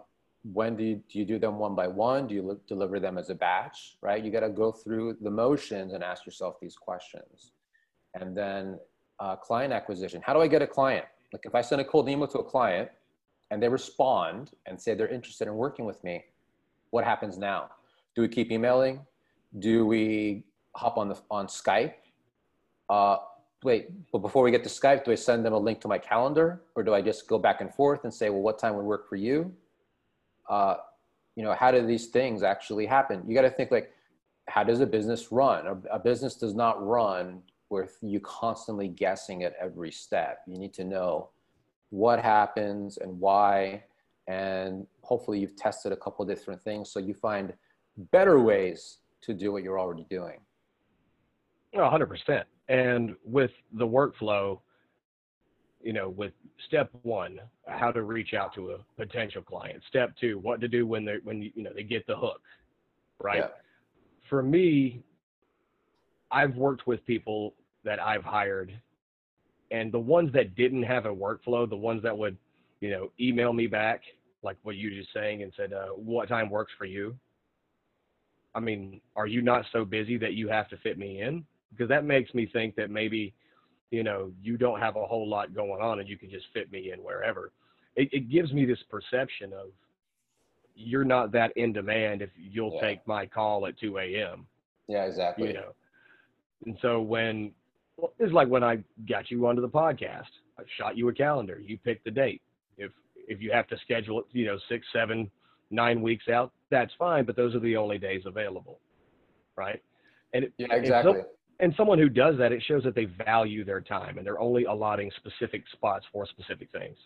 A: when do you, do you do them one by one? Do you deliver them as a batch, right? You got to go through the motions and ask yourself these questions. And then uh, client acquisition. How do I get a client? Like if I send a cold email to a client and they respond and say they're interested in working with me, what happens now? Do we keep emailing? Do we hop on the on Skype? Uh, wait, but before we get to Skype, do I send them a link to my calendar, or do I just go back and forth and say, well, what time would work for you? Uh, you know, how do these things actually happen? You got to think like, how does a business run? A, a business does not run with you constantly guessing at every step. You need to know what happens and why, and hopefully you've tested a couple different things so you find better ways to do what you're already doing.
B: Oh, 100%. And with the workflow, you know, with step one, how to reach out to a potential client. Step two, what to do when they when you, you know they get the hook, right? Yeah. For me, I've worked with people that I've hired, and the ones that didn't have a workflow, the ones that would, you know, email me back like what you just saying and said, uh, "What time works for you?" I mean, are you not so busy that you have to fit me in? Because that makes me think that maybe you know you don't have a whole lot going on and you can just fit me in wherever. It, it gives me this perception of you're not that in demand if you'll yeah. take my call at 2 a.m
A: yeah exactly.
B: You know? And so when well, it's like when i got you onto the podcast i shot you a calendar you picked the date. If if you have to schedule it you know six seven nine weeks out that's fine but those are the only days available right?
A: And yeah exactly
B: and someone who does that, it shows that they value their time and they're only allotting specific spots for specific things.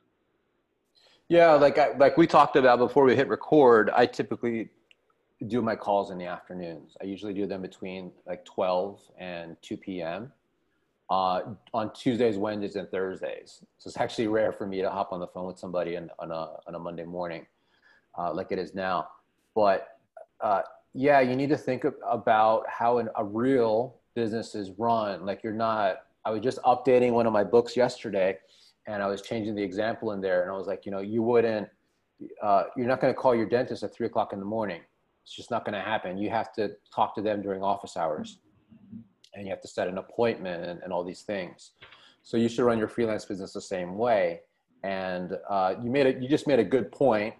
A: Yeah, like I, like we talked about before we hit record, I typically do my calls in the afternoons. I usually do them between like 12 and 2 p.m. Uh, on Tuesdays, Wednesdays, and Thursdays. So it's actually rare for me to hop on the phone with somebody on, on, a, on a Monday morning uh, like it is now. But uh, yeah, you need to think about how an, a real business is run. Like you're not, I was just updating one of my books yesterday and I was changing the example in there. And I was like, you know, you wouldn't, uh, you're not going to call your dentist at three o'clock in the morning. It's just not going to happen. You have to talk to them during office hours. and you have to set an appointment and, and all these things. So you should run your freelance business the same way. And uh, you made it. You just made a good point,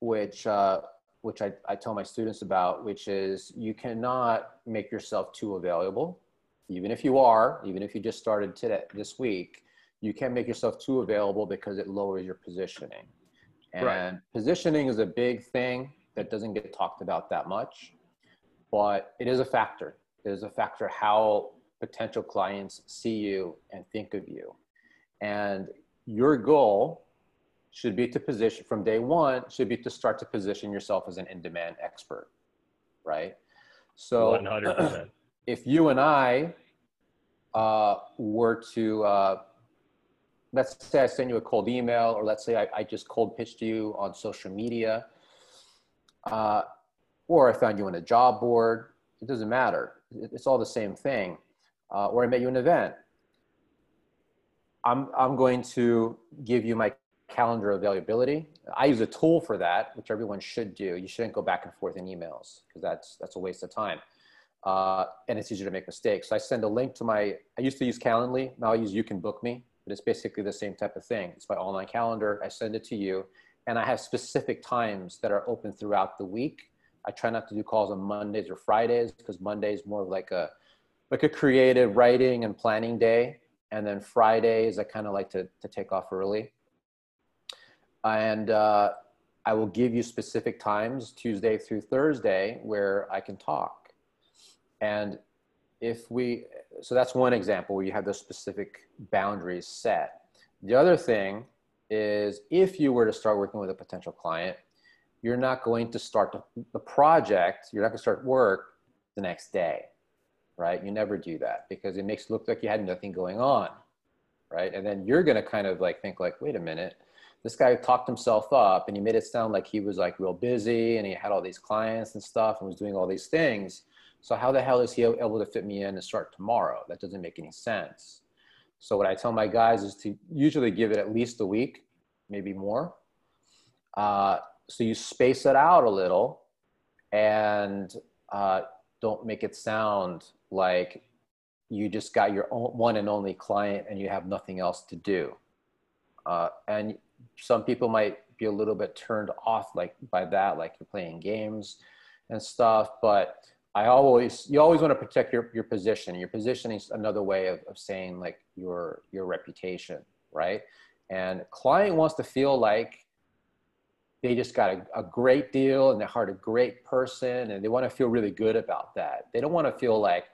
A: which uh, which I, I tell my students about, which is you cannot make yourself too available, even if you are, even if you just started today this week. You can't make yourself too available because it lowers your positioning. And right. positioning is a big thing that doesn't get talked about that much, but it is a factor. It is a factor how potential clients see you and think of you. And your goal should be to position from day one, should be to start to position yourself as an in demand expert, right? So 100%. if you and I uh, were to, uh, let's say I send you a cold email, or let's say I, I just cold pitched you on social media, uh, or I found you on a job board, it doesn't matter. It's all the same thing. Uh, or I met you in an event. I'm, I'm going to give you my calendar availability. I use a tool for that, which everyone should do. You shouldn't go back and forth in emails because that's, that's a waste of time. Uh, and it's easier to make mistakes. So I send a link to my, I used to use Calendly, now I use You Can Book Me, but it's basically the same type of thing. It's my online calendar. I send it to you and I have specific times that are open throughout the week. I try not to do calls on Mondays or Fridays because Monday is more of like a like a creative writing and planning day, and then Fridays I kind of like to to take off early. And uh, I will give you specific times Tuesday through Thursday where I can talk. And if we, so that's one example where you have those specific boundaries set. The other thing is if you were to start working with a potential client, you're not going to start the, project, you're not going to start work the next day, right? You never do that because it makes it look like you had nothing going on, right? And then you're going to kind of like think like, wait a minute, this guy talked himself up and he made it sound like he was like real busy and he had all these clients and stuff and was doing all these things. So how the hell is he able to fit me in and start tomorrow? That doesn't make any sense. So what I tell my guys is to usually give it at least a week, maybe more. Uh, so you space it out a little and uh, don't make it sound like you just got your own, one and only client and you have nothing else to do. Uh, and some people might be a little bit turned off like by that, like you're playing games and stuff, but I always, you always want to protect your, your position. Your positioning is another way of, of saying like your, your reputation, right? And client wants to feel like they just got a, a great deal and they hired a great person and they want to feel really good about that. They don't want to feel like,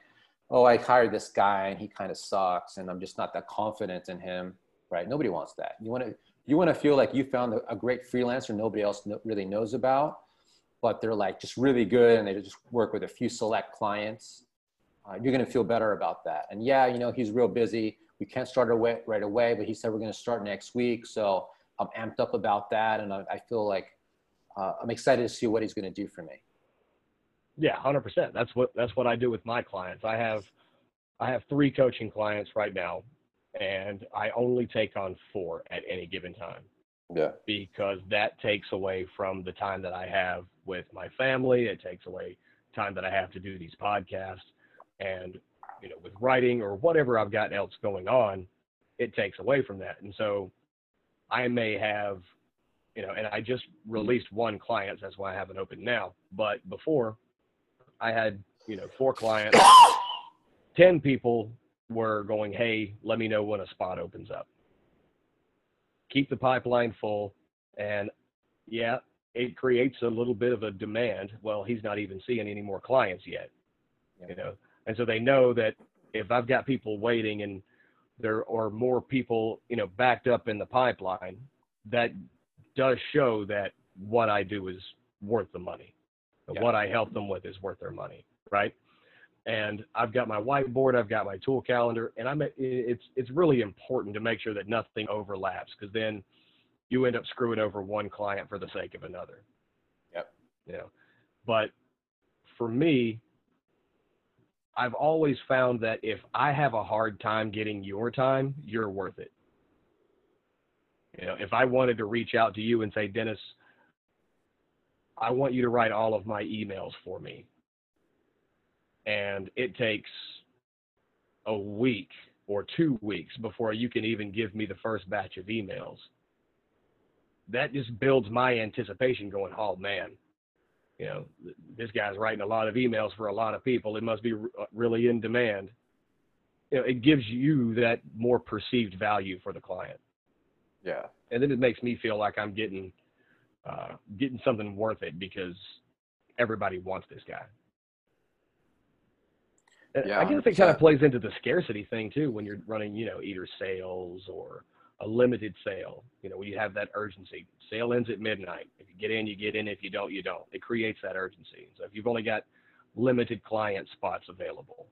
A: oh, I hired this guy and he kind of sucks and I'm just not that confident in him, right? Nobody wants that. You want to, you want to feel like you found a, great freelancer nobody else really knows about but they're like just really good and they just work with a few select clients, uh, you're going to feel better about that. And yeah, you know, he's real busy. We can't start away, right away, but he said we're going to start next week. So I'm amped up about that. And I, I feel like uh, I'm excited to see what he's going to do for me.
B: Yeah, hundred percent. That's what, that's what I do with my clients. I have, I have three coaching clients right now and I only take on four at any given time.
A: Yeah.
B: Because that takes away from the time that I have with my family. It takes away time that I have to do these podcasts and you know with writing or whatever I've got else going on, it takes away from that. And so I may have you know, and I just released one client, that's why I haven't opened now. But before I had, you know, four clients, 10 people were going, Hey, let me know when a spot opens up keep the pipeline full. And yeah, it creates a little bit of a demand. Well, he's not even seeing any more clients yet, you know. And so they know that if I've got people waiting and there are more people, you know, backed up in the pipeline, that does show that what I do is worth the money. Yeah. What I help them with is worth their money, right? And I've got my whiteboard, I've got my tool calendar, and I'm it's it's really important to make sure that nothing overlaps because then you end up screwing over one client for the sake of another.
A: Yep.
B: You know, but for me, I've always found that if I have a hard time getting your time, you're worth it. You know, if I wanted to reach out to you and say, Dennis, I want you to write all of my emails for me and it takes a week or two weeks before you can even give me the first batch of emails, that just builds my anticipation going, oh man, you know, this guy's writing a lot of emails for a lot of people. It must be really in demand. You know, it gives you that more perceived value for the client.
A: Yeah.
B: And then it makes me feel like I'm getting uh, getting something worth it because everybody wants this guy. Yeah, I guess it kind of plays into the scarcity thing too when you're running, you know, either sales or a limited sale. You know, when you have that urgency. Sale ends at midnight. If you get in, you get in. If you don't, you don't. It creates that urgency. So if you've only got limited client spots available,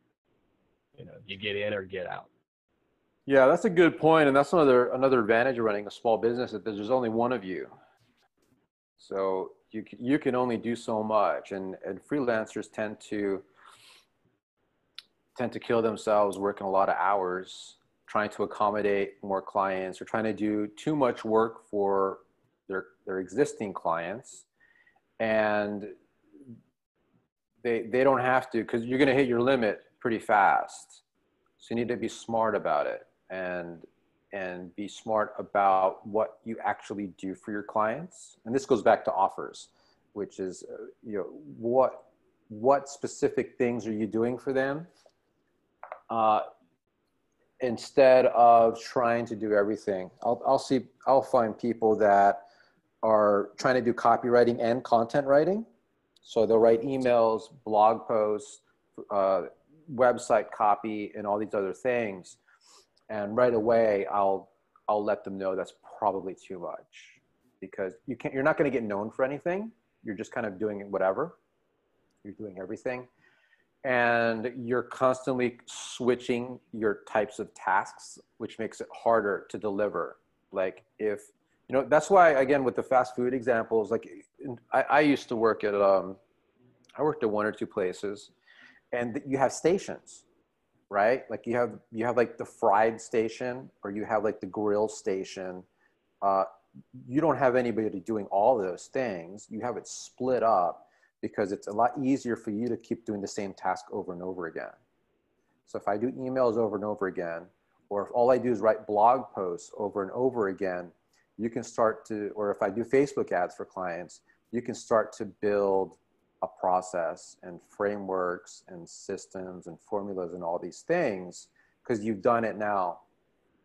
B: you know, you get in or get out.
A: Yeah, that's a good point, and that's another another advantage of running a small business that there's only one of you. So you you can only do so much, and and freelancers tend to tend to kill themselves working a lot of hours trying to accommodate more clients or trying to do too much work for their their existing clients. And they they don't have to because you're going to hit your limit pretty fast. So you need to be smart about it and and be smart about what you actually do for your clients. And this goes back to offers which is uh, you know what what specific things are you doing for them uh, instead of trying to do everything. I'll, I'll see, I'll find people that are trying to do copywriting and content writing. So they'll write emails, blog posts, uh, website copy, and all these other things. And right away, I'll, I'll let them know that's probably too much because you can't, you're not going to get known for anything. You're just kind of doing whatever. You're doing everything and you're constantly switching your types of tasks which makes it harder to deliver. Like if you know that's why again with the fast food examples like i, I used to work at um i worked at one or two places and you have stations right? Like you have you have like the fried station or you have like the grill station. Uh, you don't have anybody doing all those things. You have it split up because it's a lot easier for you to keep doing the same task over and over again. So if I do emails over and over again, or if all I do is write blog posts over and over again, you can start to, or if I do Facebook ads for clients, you can start to build a process and frameworks and systems and formulas and all these things because you've done it now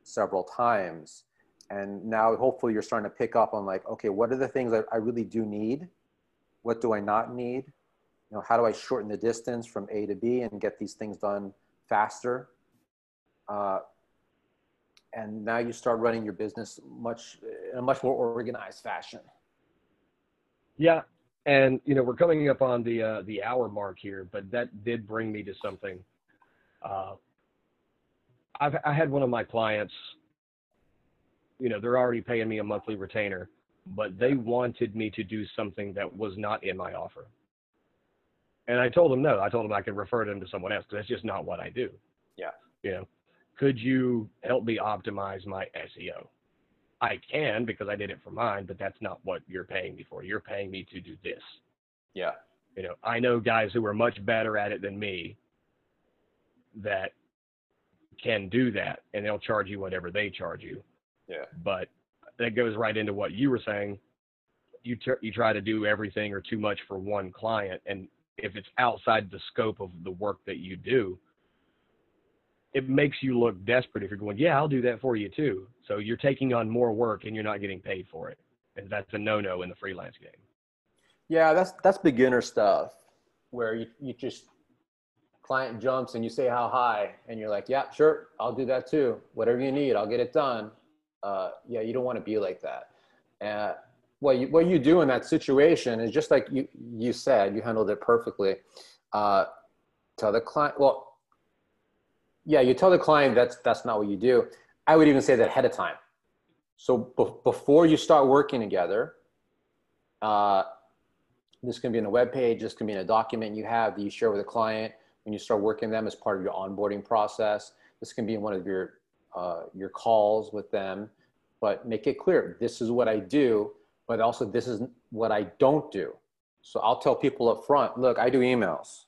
A: several times. And now hopefully you're starting to pick up on like, okay, what are the things that I really do need? What do I not need? You know, how do I shorten the distance from A to B and get these things done faster? Uh, and now you start running your business much in a much more organized fashion.
B: Yeah, and you know we're coming up on the uh, the hour mark here, but that did bring me to something. Uh, I've I had one of my clients. You know, they're already paying me a monthly retainer but they wanted me to do something that was not in my offer. And I told them no. I told them I could refer them to someone else because that's just not what I do.
A: Yeah.
B: You know, could you help me optimize my SEO? I can because I did it for mine, but that's not what you're paying me for. You're paying me to do this.
A: Yeah.
B: You know, I know guys who are much better at it than me that can do that and they'll charge you whatever they charge you.
A: Yeah.
B: But that goes right into what you were saying. You ter- you try to do everything or too much for one client, and if it's outside the scope of the work that you do, it makes you look desperate if you're going, yeah, I'll do that for you too. So you're taking on more work and you're not getting paid for it, and that's a no-no in the freelance game.
A: Yeah, that's that's beginner stuff where you you just client jumps and you say how high and you're like, yeah, sure, I'll do that too. Whatever you need, I'll get it done uh, yeah, you don't want to be like that. And what you, what you do in that situation is just like you, you said, you handled it perfectly. Uh, tell the client, well, yeah, you tell the client that's, that's not what you do. I would even say that ahead of time. So be- before you start working together, uh, this can be in a web page, this can be in a document you have that you share with a client when you start working them as part of your onboarding process. This can be in one of your uh, your calls with them, but make it clear this is what I do, but also this is what I don't do. So I'll tell people up front look, I do emails.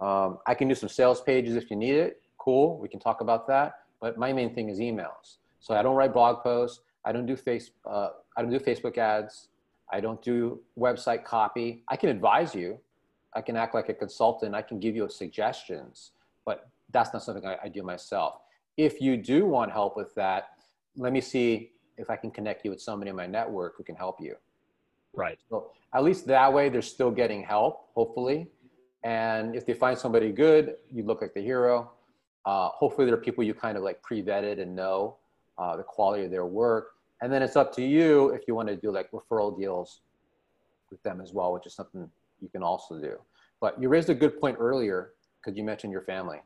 A: Um, I can do some sales pages if you need it. Cool, we can talk about that. But my main thing is emails. So I don't write blog posts. I don't do face. Uh, I don't do Facebook ads. I don't do website copy. I can advise you. I can act like a consultant. I can give you suggestions, but that's not something I, I do myself. If you do want help with that, let me see if I can connect you with somebody in my network who can help you.
B: Right.
A: So at least that way, they're still getting help, hopefully. And if they find somebody good, you look like the hero. Uh, hopefully, there are people you kind of like pre-vetted and know uh, the quality of their work. And then it's up to you if you want to do like referral deals with them as well, which is something you can also do. But you raised a good point earlier because you mentioned your family,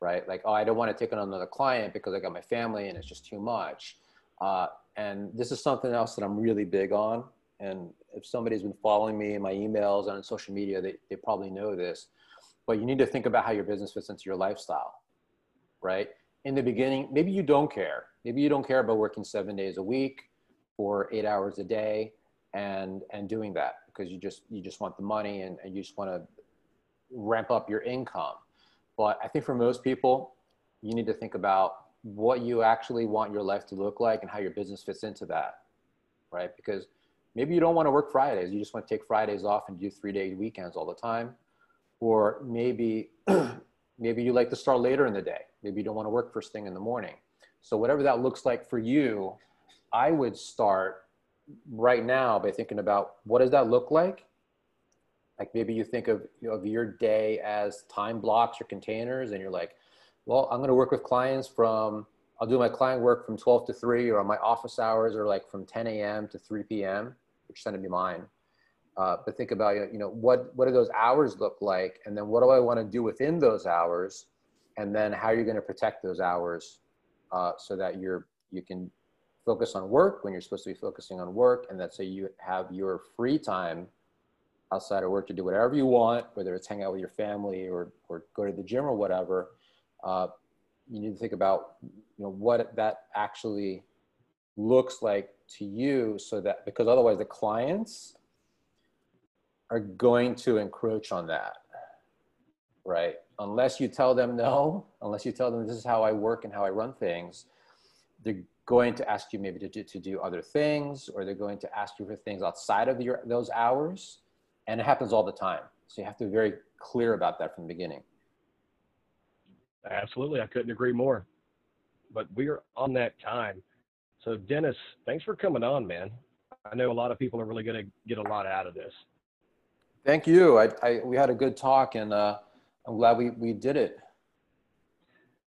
A: right? Like, oh, I don't want to take on another client because I got my family and it's just too much. Uh, and this is something else that I'm really big on. And if somebody's been following me in my emails and on social media, they, they probably know this. But you need to think about how your business fits into your lifestyle, right? In the beginning, maybe you don't care. Maybe you don't care about working seven days a week or eight hours a day and and doing that because you just you just want the money and, and you just want to ramp up your income. But I think for most people, you need to think about what you actually want your life to look like and how your business fits into that, right? Because maybe you don't want to work Fridays. You just want to take Fridays off and do three day weekends all the time. Or maybe, maybe you like to start later in the day. Maybe you don't want to work first thing in the morning. So whatever that looks like for you, I would start right now by thinking about what does that look like? Like maybe you think of, you know, of your day as time blocks or containers and you're like, well, I'm going to work with clients from, I'll do my client work from 12 to 3 or my office hours are like from 10 a.m. to 3 p.m., which tend to be mine. Uh, but think about, you know, what, what do those hours look like? And then what do I want to do within those hours? And then how are you going to protect those hours uh, so that you're, you can focus on work when you're supposed to be focusing on work. And that so you have your free time outside of work to do whatever you want, whether it's hang out with your family or, or go to the gym or whatever uh, you need to think about you know what that actually looks like to you so that because otherwise the clients are going to encroach on that right? Unless you tell them no unless you tell them this is how i work and how i run things they're going to ask you maybe to do, to do other things or they're going to ask you for things outside of your, those hours and it happens all the time so you have to be very clear about that from the beginning
B: Absolutely. I couldn't agree more. But we're on that time. So, Dennis, thanks for coming on, man. I know a lot of people are really going to get a lot out of this.
A: Thank you. I, I we had a good talk, and uh, I'm glad we, we did it.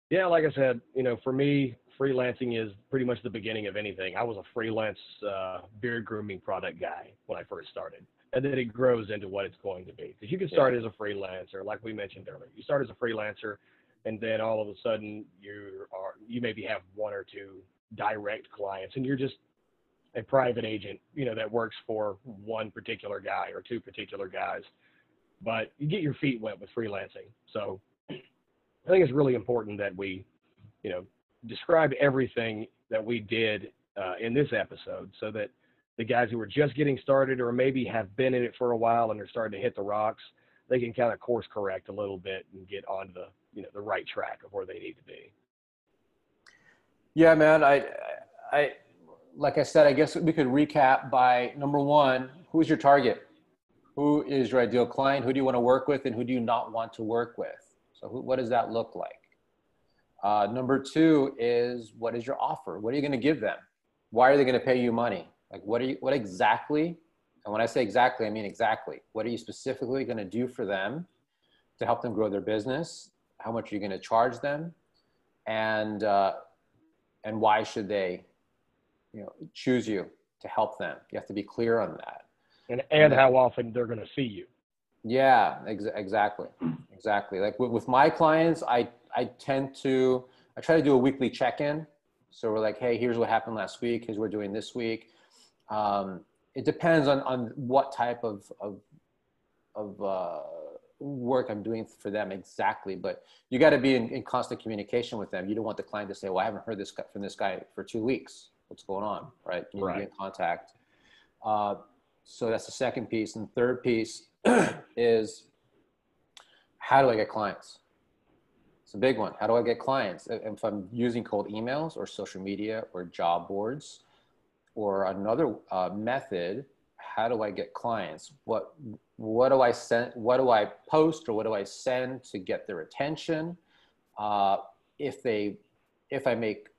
B: Yeah, like I said, you know, for me, freelancing is pretty much the beginning of anything. I was a freelance uh, beard grooming product guy when I first started, and then it grows into what it's going to be. Because you can start yeah. as a freelancer, like we mentioned earlier. You start as a freelancer, and then all of a sudden you are you maybe have one or two direct clients and you're just a private agent you know that works for one particular guy or two particular guys but you get your feet wet with freelancing so i think it's really important that we you know describe everything that we did uh, in this episode so that the guys who are just getting started or maybe have been in it for a while and are starting to hit the rocks they can kind of course correct a little bit and get onto the you know the right track of where they need to be.
A: Yeah, man. I, I, like I said, I guess we could recap by number one: who's your target? Who is your ideal client? Who do you want to work with, and who do you not want to work with? So, who, what does that look like? Uh, number two is what is your offer? What are you going to give them? Why are they going to pay you money? Like, what are you? What exactly? And when I say exactly, I mean exactly. What are you specifically going to do for them to help them grow their business how much are you're going to charge them, and uh, and why should they, you know, choose you to help them. You have to be clear on that.
B: And and how often they're going to see you.
A: Yeah, ex- exactly, exactly. Like with, with my clients, I I tend to I try to do a weekly check-in. So we're like, hey, here's what happened last week. Here's what we're doing this week. Um, it depends on on what type of of of uh, work I'm doing for them exactly, but you got to be in, in, constant communication with them. You don't want the client to say, "Well, I haven't heard this from this guy for two weeks. What's going on?" Right? You right. be in contact. Uh, so that's the second piece, and third piece is how do I get clients? It's a big one. How do I get clients? If I'm using cold emails or social media or job boards or another uh, method, how do I get clients? What what do I send? What do I post or what do I send to get their attention? Uh, if they, if I make,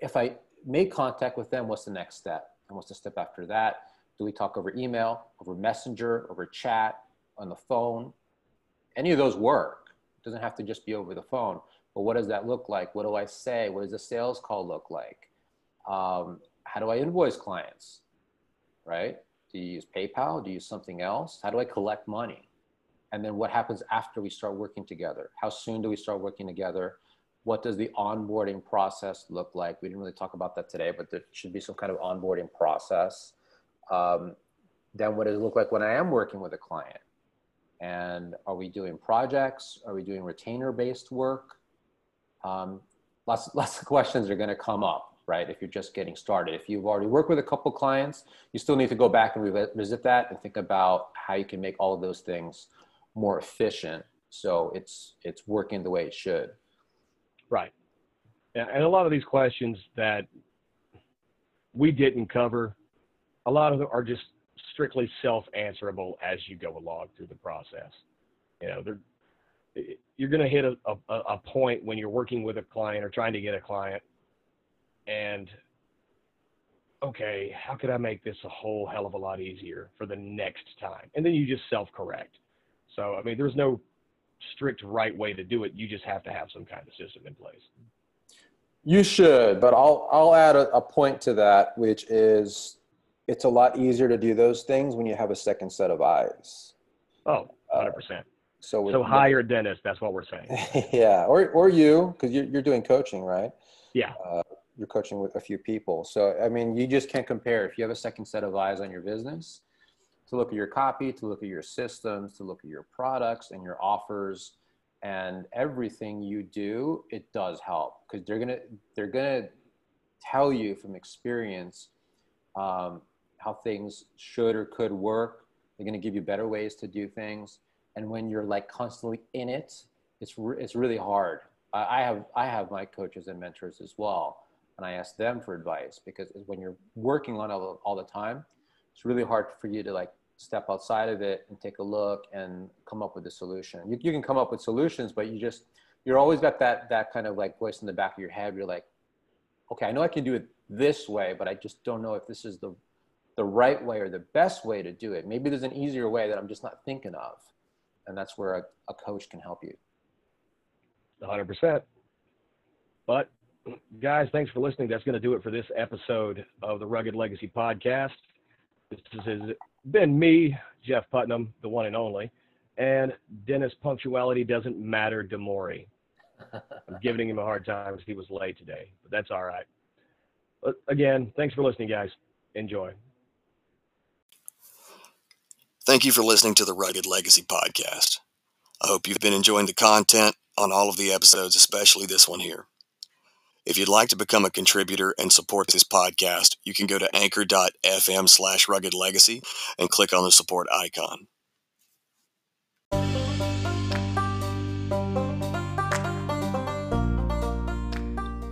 A: if I make contact with them, what's the next step? And what's the step after that? Do we talk over email, over messenger, over chat, on the phone? Any of those work. It doesn't have to just be over the phone. But what does that look like? What do I say? What does a sales call look like? Um, how do I invoice clients? Right? Do you use PayPal? Do you use something else? How do I collect money? And then what happens after we start working together? How soon do we start working together? What does the onboarding process look like? We didn't really talk about that today, but there should be some kind of onboarding process. Um, then what does it look like when I am working with a client? And are we doing projects? Are we doing retainer based work? Um, lots, lots of questions are going to come up, right? If you're just getting started. If you've already worked with a couple clients, you still need to go back and revisit that and think about how you can make all of those things more efficient so it's it's working the way it should.
B: Right. And a lot of these questions that we didn't cover, a lot of them are just strictly self-answerable as you go along through the process. You know, you're going to hit a, a, a point when you're working with a client or trying to get a client, and okay, how could I make this a whole hell of a lot easier for the next time? And then you just self-correct. So, I mean, there's no strict right way to do it. You just have to have some kind of system in place.
A: You should, but I'll I'll add a, a point to that, which is it's a lot easier to do those things when you have a second set of eyes.
B: Oh, 100%. Uh, so, so hire a Dennis. That's what we're saying.
A: yeah. Or, or you, cause you're, you're doing coaching, right?
B: Yeah.
A: Uh, you're coaching with a few people. So, I mean, you just can't compare if you have a second set of eyes on your business to look at your copy, to look at your systems, to look at your products and your offers and everything you do, it does help because they're to, they're to tell you from experience, um, how things should or could work. They're to give you better ways to do things. And when you're like constantly in it, it's, re- it's really hard. I, I have, I have my coaches and mentors as well. And I ask them for advice because when you're working on it all, all the time, it's really hard for you to like step outside of it and take a look and come up with a solution. You, you can come up with solutions, but you just, you're always got that, that kind of like voice in the back of your head. You're like, okay, I know I can do it this way, but I just don't know if this is the the right way or the best way to do it. Maybe there's an easier way that I'm just not thinking of. And that's where a, a coach can help you.
B: 100%. But, guys, thanks for listening. That's going to do it for this episode of the Rugged Legacy Podcast. This has been me, Jeff Putnam, the one and only, and Dennis Punctuality Doesn't Matter Demori. I'm giving him a hard time because he was late today, but that's all right. But again, thanks for listening, guys. Enjoy.
E: Thank you for listening to the Rugged Legacy Podcast. I hope you've been enjoying the content on all of the episodes, especially this one here. If you'd like to become a contributor and support this podcast, you can go to anchor.fm slash rugged legacy and click on the support icon.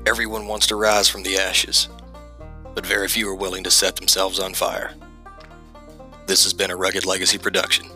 E: Everyone wants to rise from the ashes, but very few are willing to set themselves on fire. This has been a Rugged Legacy production.